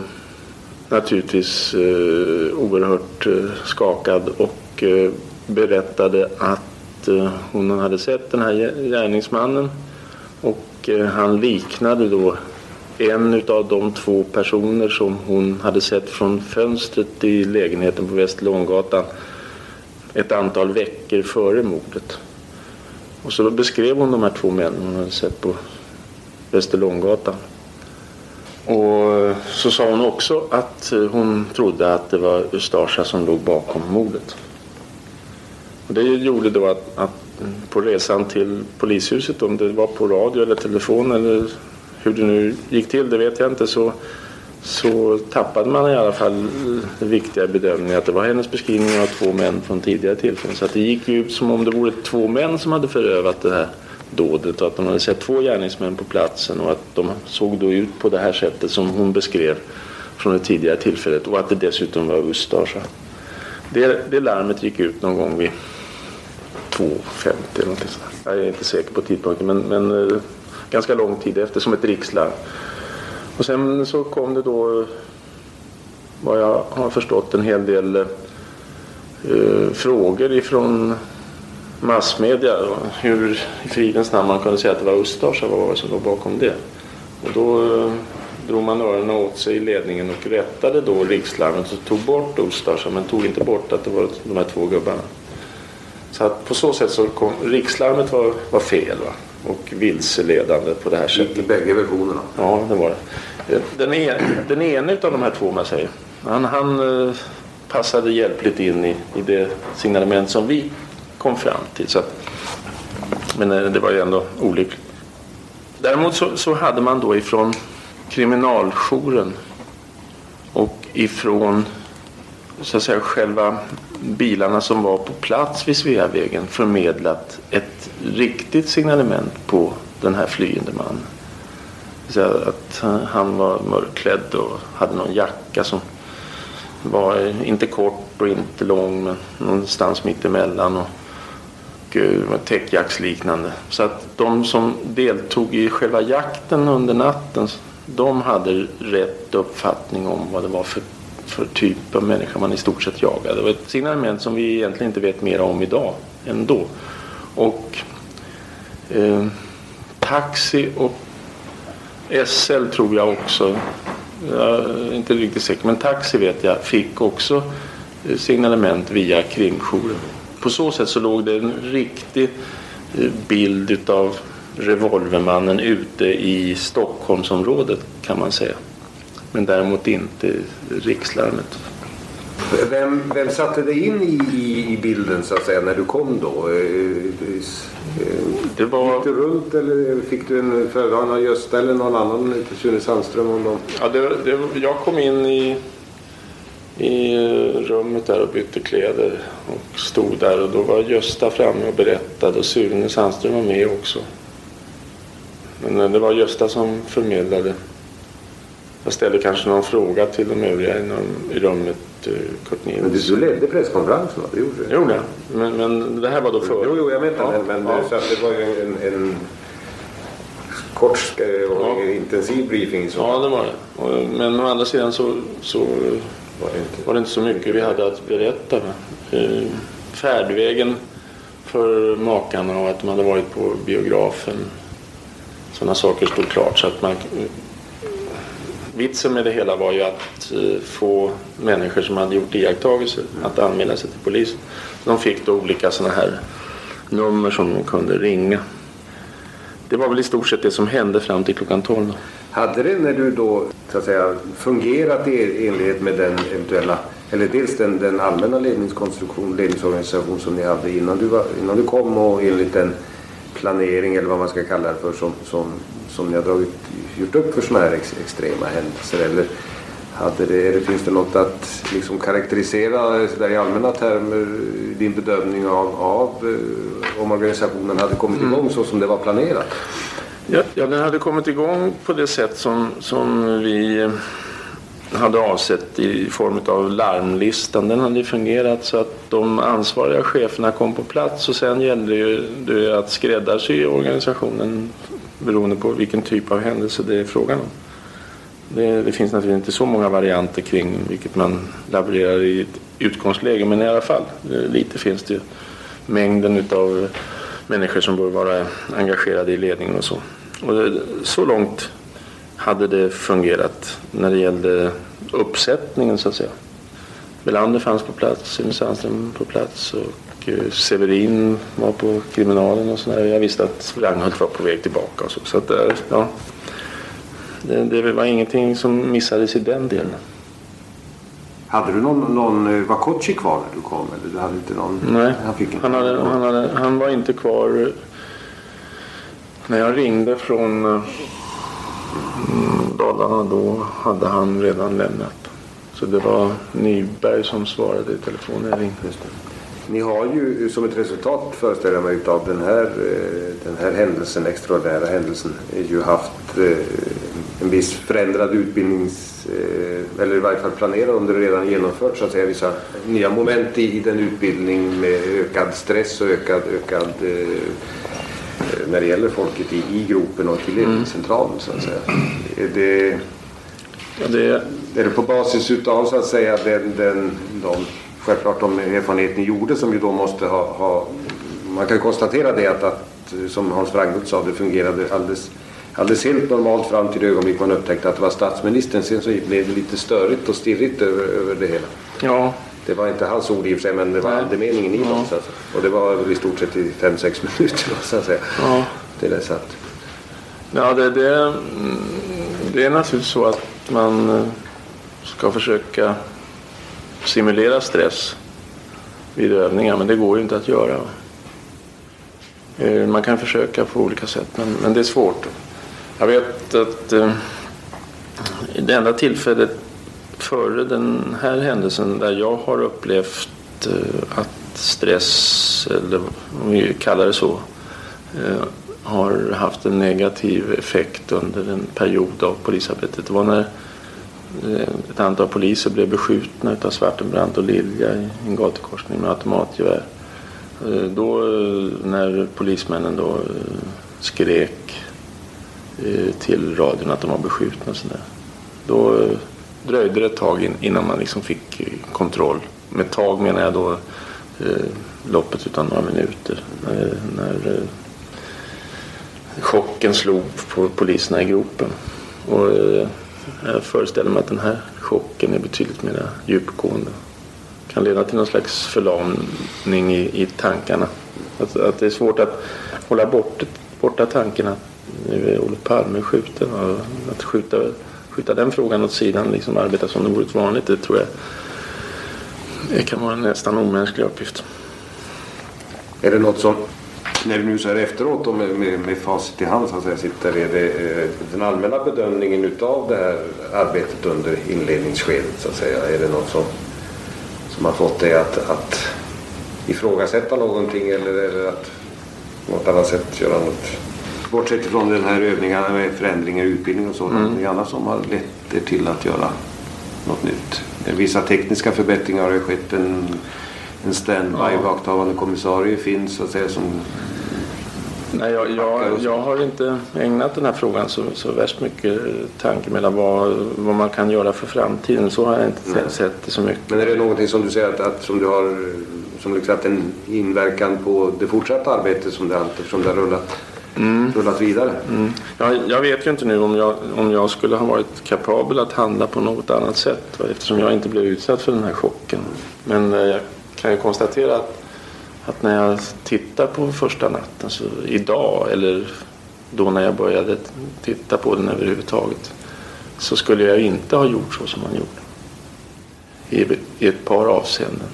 naturligtvis eh, oerhört eh, skakad och eh, berättade att hon hade sett den här gärningsmannen och han liknade då en av de två personer som hon hade sett från fönstret i lägenheten på Västerlånggatan ett antal veckor före mordet. Och så beskrev hon de här två männen hon hade sett på Västerlånggatan. Och eh, så sa hon också att eh, hon trodde att det var Ustasja som låg bakom mordet. Och det gjorde då att, att mm, på resan till polishuset, om det var på radio eller telefon eller hur det nu gick till, det vet jag inte, så, så tappade man i alla fall den viktiga bedömningen att det var hennes beskrivning av två män från tidigare tillfällen. Så att det gick ju ut som om det vore två män som hade förövat det här dådet och att de hade sett två gärningsmän på platsen och att de såg då ut på det här sättet som hon beskrev från det tidigare tillfället och att det dessutom var Ustasja. Det, det larmet gick ut någon gång vid 2.50 eller något sånt. Jag är inte säker på tidpunkten men, men eh, ganska lång tid efter som ett rikslarm. Och sen så kom det då vad jag har förstått en hel del eh, frågor ifrån massmedia. Hur i fridens namn man kunde säga att det var Ustasja, vad var det som låg bakom det? Och då eh, drog man öronen åt sig i ledningen och rättade då rikslarmet och tog bort Ustasja men tog inte bort att det var de här två gubbarna. Så att på så sätt så kom rikslarmet var, var fel va? Och vilseledande på det här sättet. I, i bägge versionerna? Ja, det var det. Den, en, den ene av de här två, om jag säger, han, han eh, passade hjälpligt in i, i det signalement som vi kom fram till. Så att, men eh, det var ju ändå olyckligt. Däremot så, så hade man då ifrån kriminaljouren och ifrån så att säga själva bilarna som var på plats vid Sveavägen förmedlat ett riktigt signalement på den här flyende mannen. Så att han var mörkklädd och hade någon jacka som var inte kort och inte lång men någonstans mitt emellan och, och täckjacksliknande. Så att de som deltog i själva jakten under natten de hade rätt uppfattning om vad det var för för typ av människa man i stort sett jagade. Det var ett signalement som vi egentligen inte vet mer om idag ändå. Och eh, Taxi och SL tror jag också, jag är inte riktigt säker, men Taxi vet jag fick också eh, signalement via krimjouren. På så sätt så låg det en riktig eh, bild utav revolvermannen ute i Stockholmsområdet kan man säga men däremot inte rikslarmet. Vem, vem satte dig in i, i, i, bilden så att säga när du kom då? Eh, eh, det var... Gick du runt eller fick du en föredragning av Gösta eller någon annan till Sune Sandström om dem? Ja, det, det, jag kom in i, i rummet där och bytte kläder och stod där och då var Gösta framme och berättade och Sune Sandström var med också. Men det var Gösta som förmedlade jag ställde kanske någon fråga till de övriga i rummet. Eh, Kurt Men du, du ledde presskonferensen va? Det gjorde du? jag. Men, men det här var då före. Jo, jo jag vet ja, men, men ja. så att det var ju en, en kort och ja. intensiv briefing. Så. Ja, det var det. Men å andra sidan så, så var, det inte. var det inte så mycket vi hade att berätta. Eh, färdvägen för makarna och att de hade varit på biografen. Sådana saker stod klart. Så att man vitsen med det hela var ju att eh, få människor som hade gjort iakttagelser att anmäla sig till polisen. De fick då olika sådana här nummer som de kunde ringa. Det var väl i stort sett det som hände fram till klockan 12. Hade det när du då så att säga fungerat i enlighet med den eventuella eller dels den, den allmänna ledningskonstruktion, ledningsorganisation som ni hade innan du, var, innan du kom och enligt den planering eller vad man ska kalla det för som, som, som ni har dragit, gjort upp för sådana här ex, extrema händelser? Eller hade det, eller finns det något att liksom karaktärisera så där i allmänna termer din bedömning av, av eh, om organisationen hade kommit mm. igång så som det var planerat? Ja, ja, den hade kommit igång på det sätt som, som vi hade avsett i form av larmlistan. Den hade fungerat så att de ansvariga cheferna kom på plats och sen gällde det att skräddarsy organisationen beroende på vilken typ av händelse det är frågan om. Det, det, finns naturligtvis inte så många varianter kring vilket man laborerar i ett utgångsläge men i alla fall eh, lite finns det ju. Mängden utav människor som bör vara engagerade i ledningen och så. Och det, så långt hade det fungerat när det gällde uppsättningen så att säga. Belander fanns på plats, Sune Sandström på plats och Severin var på kriminalen och sådär. Jag visste att Ragnhult var på väg tillbaka och så. så att, eh, ja, det, det var ingenting som missades i den delen. Hade du någon, någon var Kochi kvar när du kom? Eller du hade inte någon, Nej, han, fick inte han, hade, han, hade, han var inte kvar när jag ringde från Dalarna. Då hade han redan lämnat. Så det var Nyberg som svarade i telefonen när jag ringde. Ni har ju som ett resultat föreställer jag mig utav den här, den här händelsen, extraordinära händelsen, ju haft en viss förändrad utbildnings eller i varje fall planerad om det redan genomfört så att säga vissa nya moment i, i den utbildning med ökad stress och ökad, ökad när det gäller folket i, i gropen och till ledningscentralen så att säga. Är det, ja, det, är det på basis utav så att säga den, den, de, självklart de erfarenheter ni gjorde som ju då måste ha, ha man kan konstatera det att, att som Hans Wranghult sa det fungerade alldeles alldeles helt normalt fram till det ögonblick man upptäckte att det var statsministern. Sen så blev det lite störigt och stirrigt över, över det hela. Ja. Det var inte hans ord i och för sig men det var andemeningen i dem. Så att, och det var väl i stort sett i 5-6 [LAUGHS] minuter så att säga. Ja. Det är satt. Ja det, det, det är naturligtvis så att man ska försöka simulera stress vid övningar men det går ju inte att göra. Eh, man kan försöka på olika sätt men, men det är svårt. Jag vet att eh, det enda tillfället före den här händelsen där jag har upplevt eh, att stress, eller om vi kallar det så, eh, har haft en negativ effekt under en period av polisarbetet. Det var när Eh, ett antal poliser blev beskjutna av Svartenbrandt och Lilja i en gatukorsning med automatgevär. Eh, då eh, när polismännen då skrek till radion att de var beskjutna och sådär. Då dröjde det ett tag innan man liksom fick kontroll. Med tag menar jag då loppet utan några minuter. När, när chocken slog på poliserna i gropen. Och jag föreställer mig att den här chocken är betydligt mer djupgående. Kan leda till någon slags förlamning i, i tankarna. Att, att det är svårt att hålla bort, borta tanken att nu är Olof Palme skjuten. Och att skjuta, skjuta den frågan åt sidan, liksom arbeta som det vore vanligt, det tror jag det kan vara en nästan omänsklig uppgift. Är det något som, när du nu så här efteråt och med, med, med facit i hand så att säga, sitter, är det eh, den allmänna bedömningen utav det här arbetet under inledningsskedet så att säga, är det något som, som har fått dig att, att ifrågasätta någonting eller, eller att på något annat sätt göra något Bortsett från den här övningarna med förändringar i utbildning och sådant. Mm. annat som har lett till att göra något nytt. Vissa tekniska förbättringar har skett. En, en standby vakthavande kommissarie finns så att säga som Nej, jag, jag, jag, har inte ägnat den här frågan så, så värst mycket tanke mellan vad, vad man kan göra för framtiden. Så har jag inte Nej. sett det så mycket. Men är det någonting som du säger att, att som du har som liksom haft en inverkan på det fortsatta arbetet som det, som det har rullat? mm. rullat vidare. Mm. Jag, jag, vet ju inte nu om jag, om jag skulle ha varit kapabel att handla på något annat sätt eftersom jag inte blev utsatt för den här chocken. Men eh, jag kan ju konstatera att, att när jag tittar på första natten så idag eller då när jag började titta på den överhuvudtaget så skulle jag inte ha gjort så som man gjorde. I, i ett par avseenden.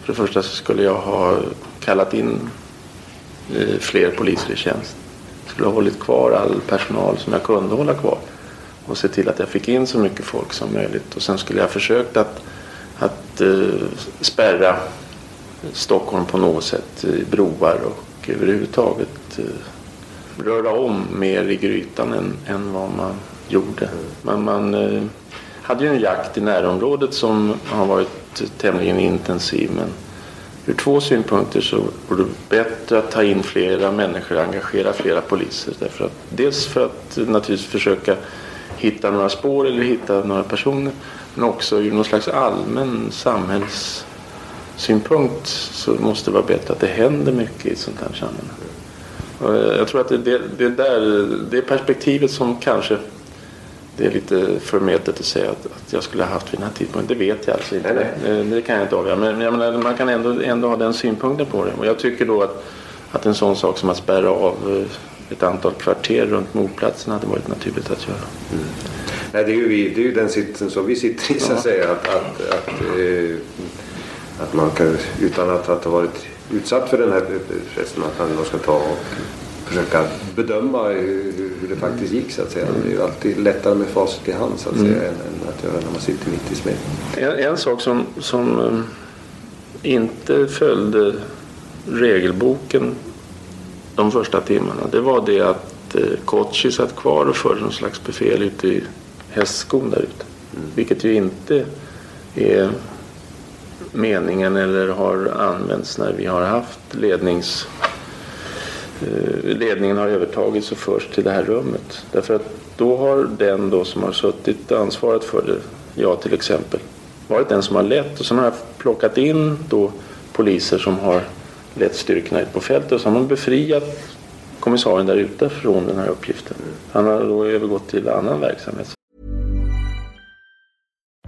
För det första så skulle jag ha kallat in eh, fler poliser i tjänst. Jag skulle ha hållit kvar all personal som jag kunde hålla kvar och se till att jag fick in så mycket folk som möjligt. Och sen skulle jag försökt att, att eh, spärra Stockholm på något sätt, broar och överhuvudtaget eh, röra om mer i grytan än, än vad man gjorde. Men man eh, hade ju en jakt i närområdet som har varit tämligen intensiv. Men ur två synpunkter så vore det bättre att ta in flera människor och engagera flera poliser. Därför att, dels för att naturligtvis försöka hitta några spår eller hitta några personer. Men också ur någon slags allmän samhällssynpunkt så måste det vara bättre att det händer mycket i ett sånt här sammanhang. Jag tror att det det, det, där, det perspektivet som kanske det är lite förmätet att säga att, att jag skulle ha haft vid den här tidpunkten. Det vet jag alltså inte. Det, det kan jag inte avgöra. Men jag menar, man kan ändå, ändå ha den synpunkten på det. Och jag tycker då att, att en sån sak som att spärra av eh, ett antal kvarter runt mordplatsen hade varit naturligt att göra. Nej, det, är ju vi, det är ju den sitsen som vi sitter i så att säga. Att, att, att, eh, att man kan, utan att, att ha varit utsatt för den här pressen, att man ska ta och försöka bedöma hur, hur det faktiskt gick så att säga. Det är ju alltid lättare med facit i hand så att Mm. säga än, än att göra när man sitter mitt i smeten. En, en sak som, som eh, inte följde regelboken de första timmarna det var det att eh, Kochi satt kvar och förde någon slags befäl ute i hästskon där ute. Vilket ju inte är meningen eller har använts när vi har haft lednings eh, ledningen har övertagits och förts till det här rummet. Därför att då har den då som har suttit ansvaret för det, jag till exempel, varit den som har lett och sen har jag plockat in då poliser som har lett styrkorna ut på fältet och så har man befriat kommissarien där ute från den här uppgiften. Han har då övergått till annan verksamhet.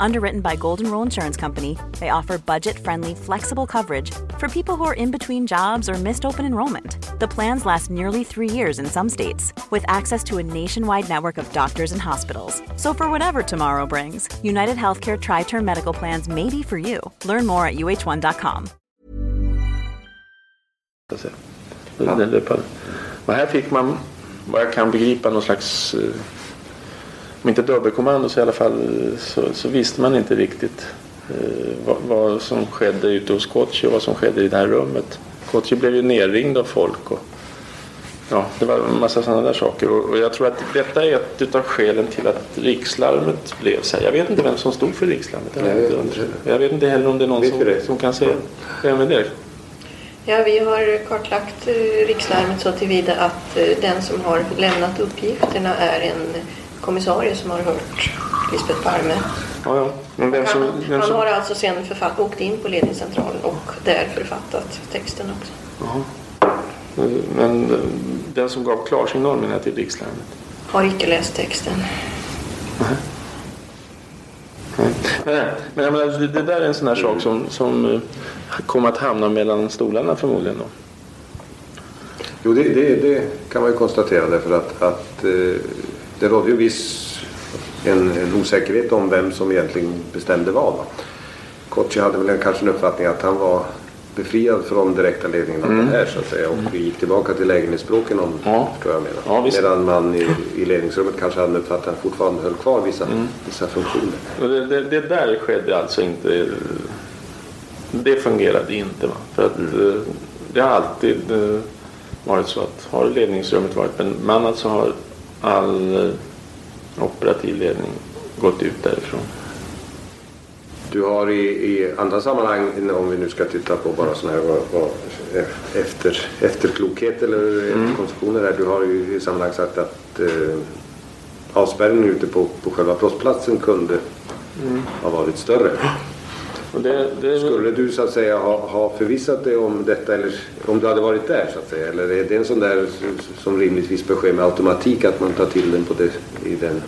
Underwritten by Golden Rule Insurance Company, they offer budget friendly, flexible coverage for people who are in between jobs or missed open enrollment. The plans last nearly three years in some states, with access to a nationwide network of doctors and hospitals. So, for whatever tomorrow brings, United Healthcare Tri Term Medical Plans may be for you. Learn more at uh1.com. Så att säga. Den- den löpande. Och här fick man, vad jag kan begripa, någon slags, eh, om inte dubbelkommando så i alla fall så, så visste man inte riktigt eh, vad, vad som skedde ute hos Kochi och vad som skedde i det här rummet. Kochi blev ju nerringd av folk och ja, det var en massa sådana där saker. Och, och jag tror att detta är ett utav skälen till att rikslarmet blev så här. Jag vet inte vem som stod för rikslarmet. Jag, Nej, vet jag inte, vet inte. jag vet inte heller om det är någon som, det? som kan säga. Vem är det? Ja, vi har kartlagt eh, rikslarmet så tillvida att eh, den som har lämnat uppgifterna är en kommissarie som har hört Lisbeth Palme. Ja, ja. Men vem som, Han, vem han som, har alltså sen författ, åkt in på ledningscentralen och där författat texten också. Jaha. Men eh, den som gav klarsignal menar jag till rikslarmet. Har icke läst texten. Nej, Men jag menar, det, det där är en sån här sak som, som eh, kommer att hamna mellan stolarna förmodligen. Då. Jo, det, det, det kan man ju konstatera därför att, att eh, det rådde ju viss en, en osäkerhet om vem som egentligen bestämde vad. Va? Kochi hade väl kanske en uppfattning att han var befriad från direkta ledningen av Mm. det här så att säga och vi gick tillbaka till lägenhetsspråken om Ja. förstår jag menar. Ja, visst. Medan man i, i ledningsrummet kanske hade uppfattat att han fortfarande höll kvar vissa, Mm. vissa funktioner. Det, det, det där skedde alltså inte. Det fungerade inte. Va? För att eh, det har alltid eh, varit så att har ledningsrummet varit bemannat så har all eh, operativ ledning gått ut därifrån. Du har i, i andra sammanhang, om vi nu ska titta på bara sådana här vad, vad, efter, efterklokhet eller efterkonstruktioner där. Du har ju i sammanhang sagt att eh, avspärrningen ute på, på själva brottsplatsen kunde Mm. ha varit större. Det, det, Skulle du så att säga ha, ha förvissat dig om detta eller om du hade varit där så att säga? Eller är det en sån där som rimligtvis bör ske med automatik att man tar till den på det, i den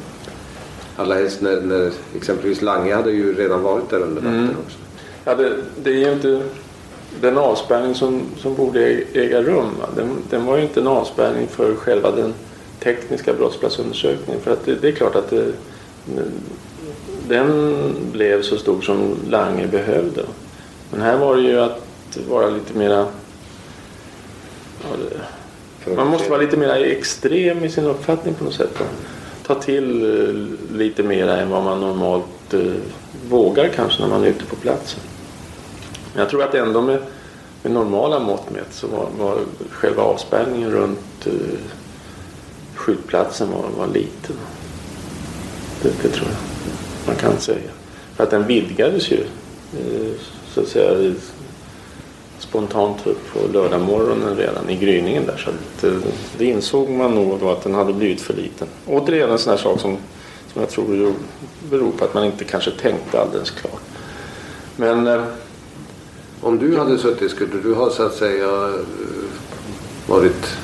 Allra helst när, när exempelvis Lange hade ju redan varit där under natten Mm. också. Ja, det, det är ju inte den avspärrning som, som borde äga rum. Den, den var ju inte en avspärrning för själva den tekniska brottsplatsundersökningen. För att det, det är klart att det, den blev så stor som Lange behövde. Men här var det ju att vara lite mera... Ja, det, man måste vara lite mer extrem i sin uppfattning på något sätt. Ta till eh, lite mera än vad man normalt eh, vågar kanske när man är ute på platsen. Men jag tror att ändå med, med normala mått mätt så var, var själva avspärrningen runt eh, skjutplatsen var, var liten. Det, det tror jag man kan säga. För att den vidgades ju eh, så att säga spontant upp på lördagmorgonen redan i gryningen där. Så att, eh, det insåg man nog då att den hade blivit för liten. Återigen en sån här sak som, som jag tror beror på att man inte kanske tänkte alldeles klart. Men eh, Om du hade suttit, skulle du ha så att säga varit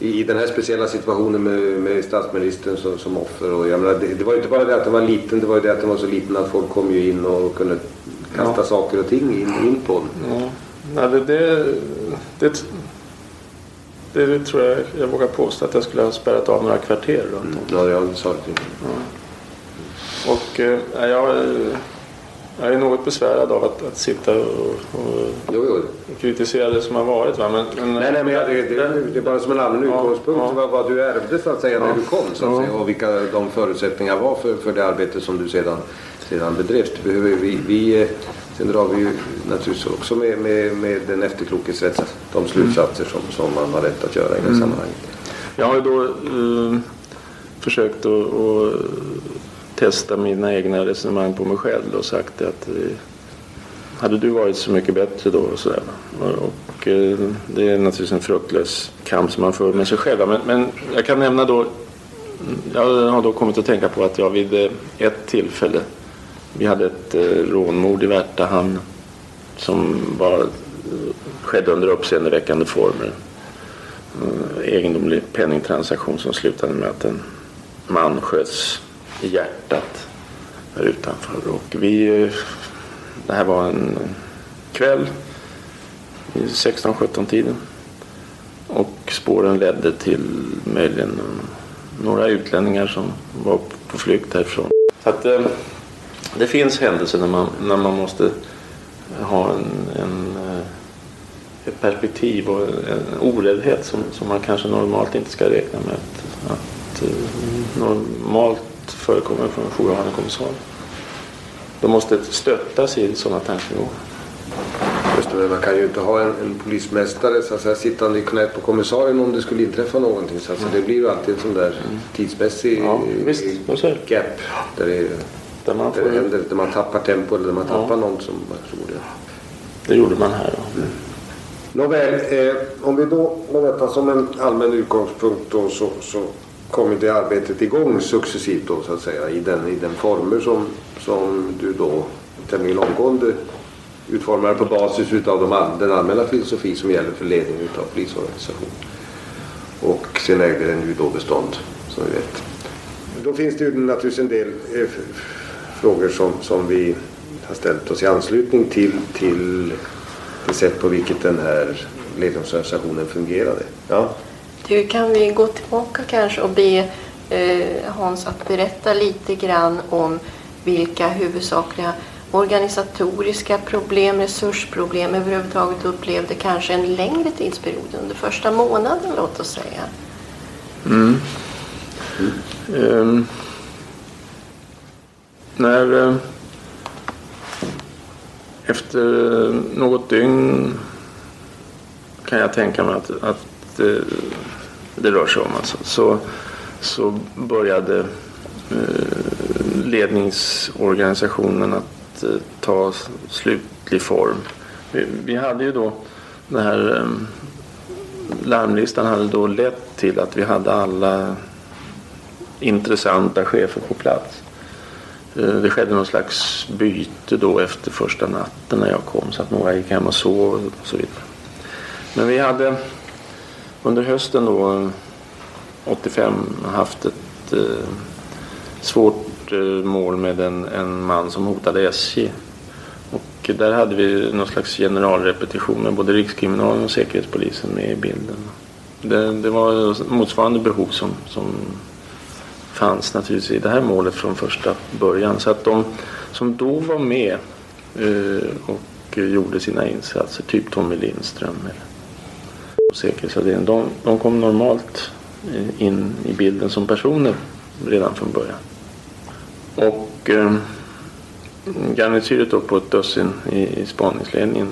i den här speciella situationen med, med statsministern som, som offer? Och jag menar, det, det var ju inte bara det att den var liten, det var ju det att den var så liten att folk kom ju in och kunde kasta Ja. saker och ting in, in på den. Ja, nej, det, det, det, tror jag jag vågar påstå att jag skulle ha spärrat av några kvarter runt om. Ja, jag sa det till Och nej, jag, jag är något besvärad av att, att sitta och, och kritisera det som har varit. Va? Men, men, Nej, nej, men jag, det, det, det är bara som en allmän utgångspunkt vad, vad du ärvde så att säga när Ja. du kom så att Ja. säga, och vilka de förutsättningar var för, för det arbete som du sedan, sedan bedrevs. Behöver vi, vi, eh, sen drar vi ju naturligtvis också med, med, med den efterklokes rätt de slutsatser som, som man har rätt att göra i det Mm. sammanhanget. Jag har ju då eh, försökt att testa mina egna resonemang på mig själv och sagt att eh, hade du varit så mycket bättre då och sådär. där. Och, eh, det är naturligtvis en fruktlös kamp som man för med sig själv. Men, men jag kan nämna då, jag har då kommit att tänka på att jag vid eh, ett tillfälle, vi hade ett rånmord i Värtahamn som var, skedde under uppseendeväckande former egendomlig penningtransaktion som slutade med att en man sköts i hjärtat där utanför. Och vi, det här var en kväll i 16-17 tiden. Och spåren ledde till möjligen några utlänningar som var på flykt härifrån. Så att, eh, det finns händelser när man, när man måste ha en, en eh, ett perspektiv och en oräddhet som, som man kanske normalt inte ska räkna med att, att eh, normalt förekommer från jourhavande kommissarie. De måste stöttas i sådana tankegångar. Just det, man kan ju inte ha en, en polismästare så att säga, sittande i knät på kommissarien om det skulle inträffa någonting. Så att, säga, det blir ju alltid en sån där tidsmässig Mm. Ja, visst, gap där det, Där man där det händer, där man tappar tempo eller där man Ja. tappar någon som som borde Det gjorde man här. Då. Nåväl, eh, om vi då med detta som en allmän utgångspunkt då, så, så kommit det arbetet igång successivt då så att säga i den, i den former som, som du då tämligen omgående utformar på basis utav de, all- den allmänna filosofi som gäller för ledningen utav polisorganisationen. Och sen ägde den ju då bestånd som vi vet. Då finns det ju naturligtvis en del eh, frågor som, som vi har ställt oss i anslutning till, till det sätt på vilket den här ledningsorganisationen fungerade. Ja. Du, kan vi gå tillbaka kanske och be eh, Hans att berätta lite grann om vilka huvudsakliga organisatoriska problem, resursproblem överhuvudtaget upplevde kanske en längre tidsperiod under första månaden låt oss säga. Mm. Um. när eh, efter eh, något dygn kan jag tänka mig att, att eh, det rör sig om alltså, så, så började eh, ledningsorganisationen att eh, ta slutlig form. Vi, vi hade ju då den här eh, larmlistan hade då lett till att vi hade alla intressanta chefer på plats. Eh, Det skedde någon slags byte då efter första natten när jag kom så att några gick hem och sov och så vidare. Men vi hade under hösten då 85 haft ett eh, svårt eh, mål med en, en man som hotade SJ. Och där hade vi någon slags generalrepetition med både Rikskriminalen och Säkerhetspolisen med i bilden. Det, det var motsvarande behov som, som fanns naturligtvis i det här målet från första början. Så att de som då var med eh, och gjorde sina insatser, typ Tommy Lindström eller säkerhetsavdelningen, alltså, de, de kom normalt eh, in i bilden som personer redan från början. Och eh, garnityret då på ett dussin i, i spaningsledningen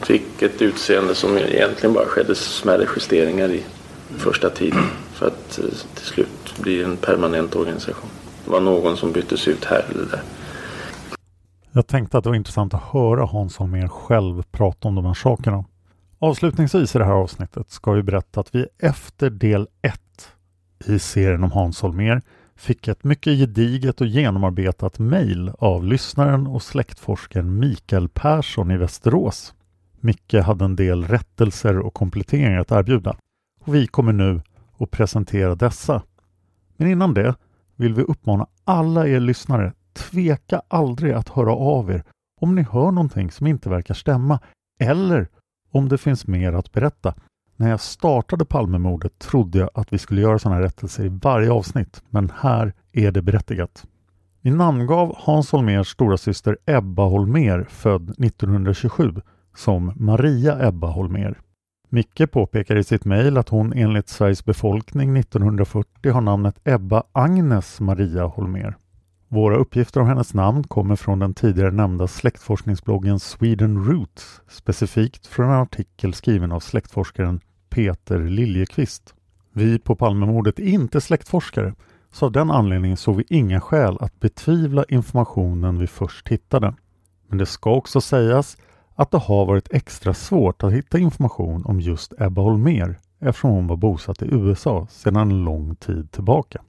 fick ett utseende som egentligen bara skedde smärre justeringar i första tiden för att eh, till slut bli en permanent organisation. Det var någon som byttes ut här eller där. Jag tänkte att det var intressant att höra Hans Holmér själv prata om de här sakerna. Avslutningsvis i det här avsnittet ska vi berätta att vi efter del 1 i serien om Hans Holmér fick ett mycket gediget och genomarbetat mejl av lyssnaren och släktforskaren Mikael Persson i Västerås. Micke hade en del rättelser och kompletteringar att erbjuda och vi kommer nu att presentera dessa. Men innan det vill vi uppmana alla er lyssnare tveka aldrig att höra av er om ni hör någonting som inte verkar stämma eller om det finns mer att berätta. När jag startade Palmemordet trodde jag att vi skulle göra sådana rättelser i varje avsnitt, men här är det berättigat. Vi namngav Hans Holmers stora syster Ebba Holmer, född 1927, som Maria Ebba Holmer. Micke påpekar i sitt mejl att hon enligt Sveriges befolkning 1940 har namnet Ebba Agnes Maria Holmer. Våra uppgifter om hennes namn kommer från den tidigare nämnda släktforskningsbloggen Sweden Roots, specifikt från en artikel skriven av släktforskaren Peter Liljekvist. Vi på Palmemordet är inte släktforskare, så av den anledningen såg vi inga skäl att betvivla informationen vi först hittade. Men det ska också sägas att det har varit extra svårt att hitta information om just Ebba Holmer eftersom hon var bosatt i USA sedan en lång tid tillbaka.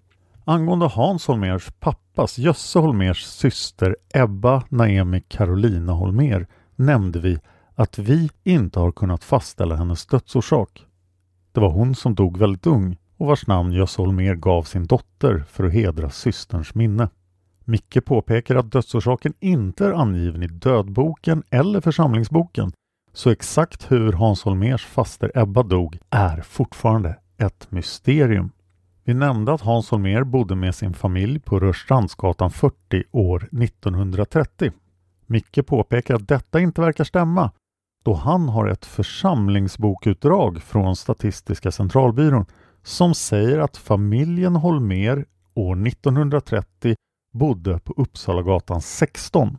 Angående Hans Holmers pappas Jösse Holmers syster Ebba Naemi Carolina Holmer nämnde vi att vi inte har kunnat fastställa hennes dödsorsak. Det var hon som dog väldigt ung och vars namn Jösse Holmer gav sin dotter för att hedra systerns minne. Micke påpekar att dödsorsaken inte är angiven i dödboken eller församlingsboken, så exakt hur Hans Holmers faster Ebba dog är fortfarande ett mysterium. Vi nämnde att Hans Holmér bodde med sin familj på Rörstrandsgatan 40 år 1930. Micke påpekar att detta inte verkar stämma då han har ett församlingsbokutdrag från Statistiska centralbyrån som säger att familjen Holmér år 1930 bodde på Uppsalagatan 16.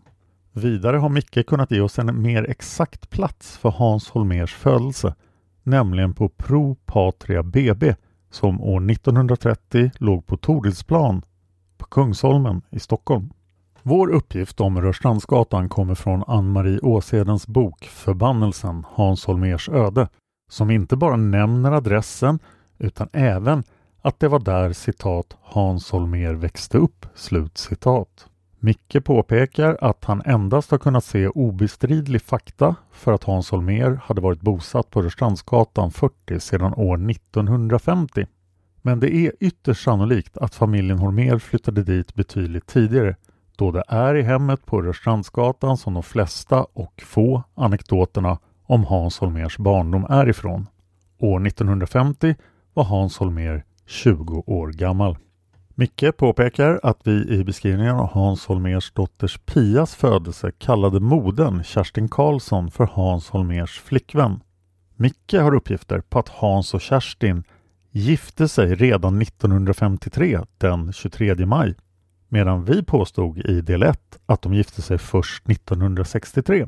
Vidare har Micke kunnat ge oss en mer exakt plats för Hans Holmers födelse, nämligen på Pro Patria BB som år 1930 låg på Torilsplan på Kungsholmen i Stockholm. Vår uppgift om Rörstrandsgatan kommer från Ann-Marie Åshedens bok Förbannelsen Hans Holmers öde som inte bara nämner adressen utan även att det var där citat Hans Holmer växte upp. Slut citat. Micke påpekar att han endast har kunnat se obestridlig fakta för att Hans Holmer hade varit bosatt på Rörstrandsgatan 40 sedan år 1950. Men det är ytterst sannolikt att familjen Holmer flyttade dit betydligt tidigare då det är i hemmet på Rörstrandsgatan som de flesta och få anekdoterna om Hans Holmers barndom är ifrån. År 1950 var Hans Holmer 20 år gammal. Micke påpekar att vi i beskrivningen av Hans Holmers dotters Pias födelse kallade modern Kerstin Karlsson för Hans Holmers flickvän. Micke har uppgifter på att Hans och Kerstin gifte sig redan 1953 den 23 maj medan vi påstod i del 1 att de gifte sig först 1963.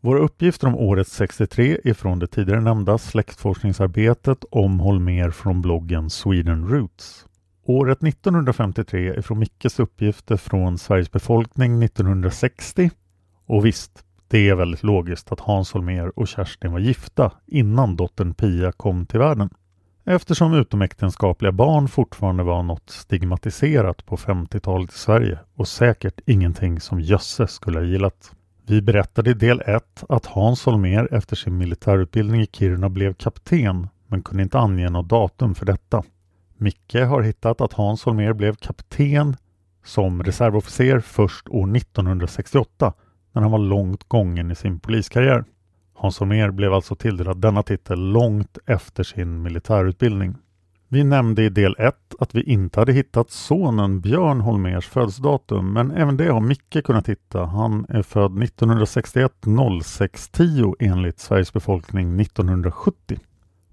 Våra uppgifter om året 63 är från det tidigare nämnda släktforskningsarbetet om Holmer från bloggen Sweden Roots. Året 1953 är från Mickes uppgifter från Sveriges befolkning 1960. Och visst, det är väldigt logiskt att Hans Holmer och Kerstin var gifta innan dottern Pia kom till världen. Eftersom utomäktenskapliga barn fortfarande var något stigmatiserat på 50-talet i Sverige och säkert ingenting som Jösse skulle ha gillat. Vi berättade i del 1 att Hans Holmer efter sin militärutbildning i Kiruna blev kapten men kunde inte ange något datum för detta. Micke har hittat att Hans Holmér blev kapten som reservofficer först år 1968 när han var långt gången i sin poliskarriär. Hans Holmér blev alltså tilldelad denna titel långt efter sin militärutbildning. Vi nämnde i del 1 att vi inte hade hittat sonen Björn Holmers födelsedatum, men även det har Micke kunnat hitta. Han är född 1961-06-10 enligt Sveriges befolkning 1970.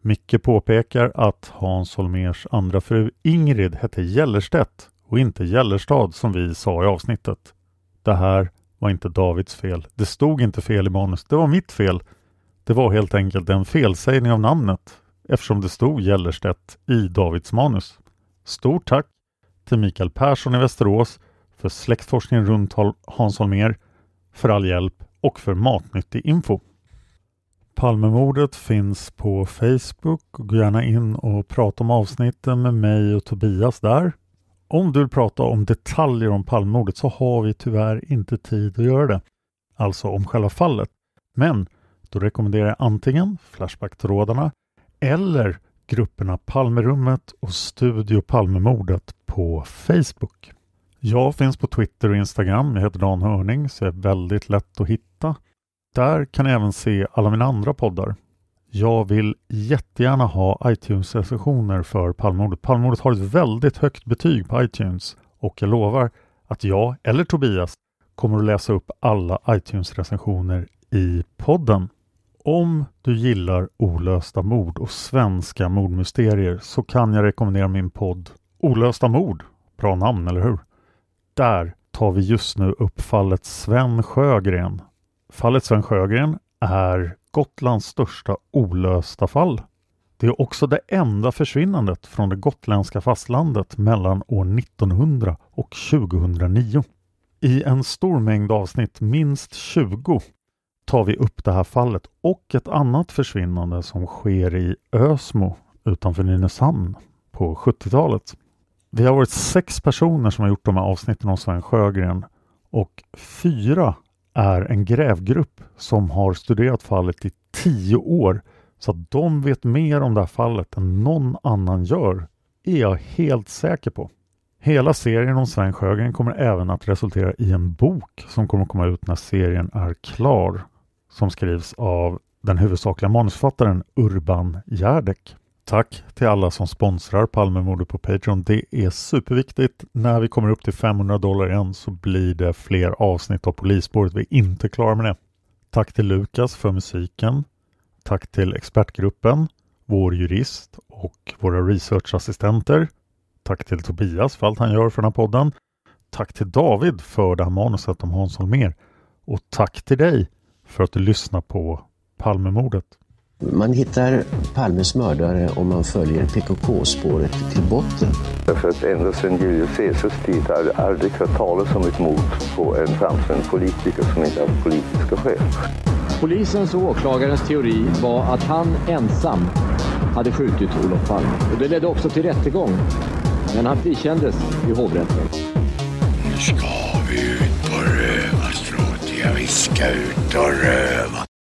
Micke påpekar att Hans Holmers andra fru Ingrid hette Gellerstedt och inte Gellerstad som vi sa i avsnittet. Det här var inte Davids fel. Det stod inte fel i manus. Det var mitt fel. Det var helt enkelt en felsägning av namnet eftersom det stod Gellerstedt i Davids manus. Stort tack till Mikael Persson i Västerås för släktforskningen runt Hans Holmér, för all hjälp och för matnyttig info. Palmemordet finns på Facebook. Gå gärna in och prata om avsnitten med mig och Tobias där. Om du vill prata om detaljer om Palmemordet så har vi tyvärr inte tid att göra det. Alltså om själva fallet. Men då rekommenderar jag antingen Flashback-trådarna eller grupperna Palmerummet och Studio Palmemordet på Facebook. Jag finns på Twitter och Instagram. Jag heter Dan Hörning så jag är väldigt lätt att hitta. Där kan ni även se alla mina andra poddar. Jag vill jättegärna ha iTunes-recensioner för Palmemordet. Palmemordet har ett väldigt högt betyg på iTunes och jag lovar att jag eller Tobias kommer att läsa upp alla iTunes-recensioner i podden. Om du gillar olösta mord och svenska mordmysterier så kan jag rekommendera min podd Olösta mord. Bra namn, eller hur? Där tar vi just nu upp fallet Sven Sjögren. Fallet Sven Sjögren är Gotlands största olösta fall. Det är också det enda försvinnandet från det gotländska fastlandet mellan år 1900 och 2009. I en stor mängd avsnitt, minst 20, tar vi upp det här fallet och ett annat försvinnande som sker i Ösmo utanför Nynäshamn på 70-talet. Vi har varit sex personer som har gjort de här avsnitten om Sven Sjögren och fyra är en grävgrupp som har studerat fallet i tio år så att de vet mer om det här fallet än någon annan gör är jag helt säker på. Hela serien om Sven Sjögren kommer även att resultera i en bok som kommer att komma ut när serien är klar som skrivs av den huvudsakliga manusförfattaren Urban Järdek. Tack till alla som sponsrar Palmemordet på Patreon. Det är superviktigt. När vi kommer upp till 500 dollar igen så blir det fler avsnitt av Polisspåret. Vi är inte klara med det. Tack till Lukas för musiken. Tack till expertgruppen, vår jurist och våra researchassistenter. Tack till Tobias för allt han gör för den här podden. Tack till David för det här manuset om Hans Holmér. Och tack till dig för att du lyssnar på Palmemordet. Man hittar Palmes mördare om man följer PKK-spåret till botten. Därför att ända sedan Julius Caesars tid har det aldrig hört talas om ett mord på en framstående politiker som inte haft politiska skäl. Polisens och åklagarens teori var att han ensam hade skjutit Olof Palme. Och det ledde också till rättegång. Men han frikändes i hovrätten. Nu ska vi ut på rövarstråt. Ja, vi ska ut och röva.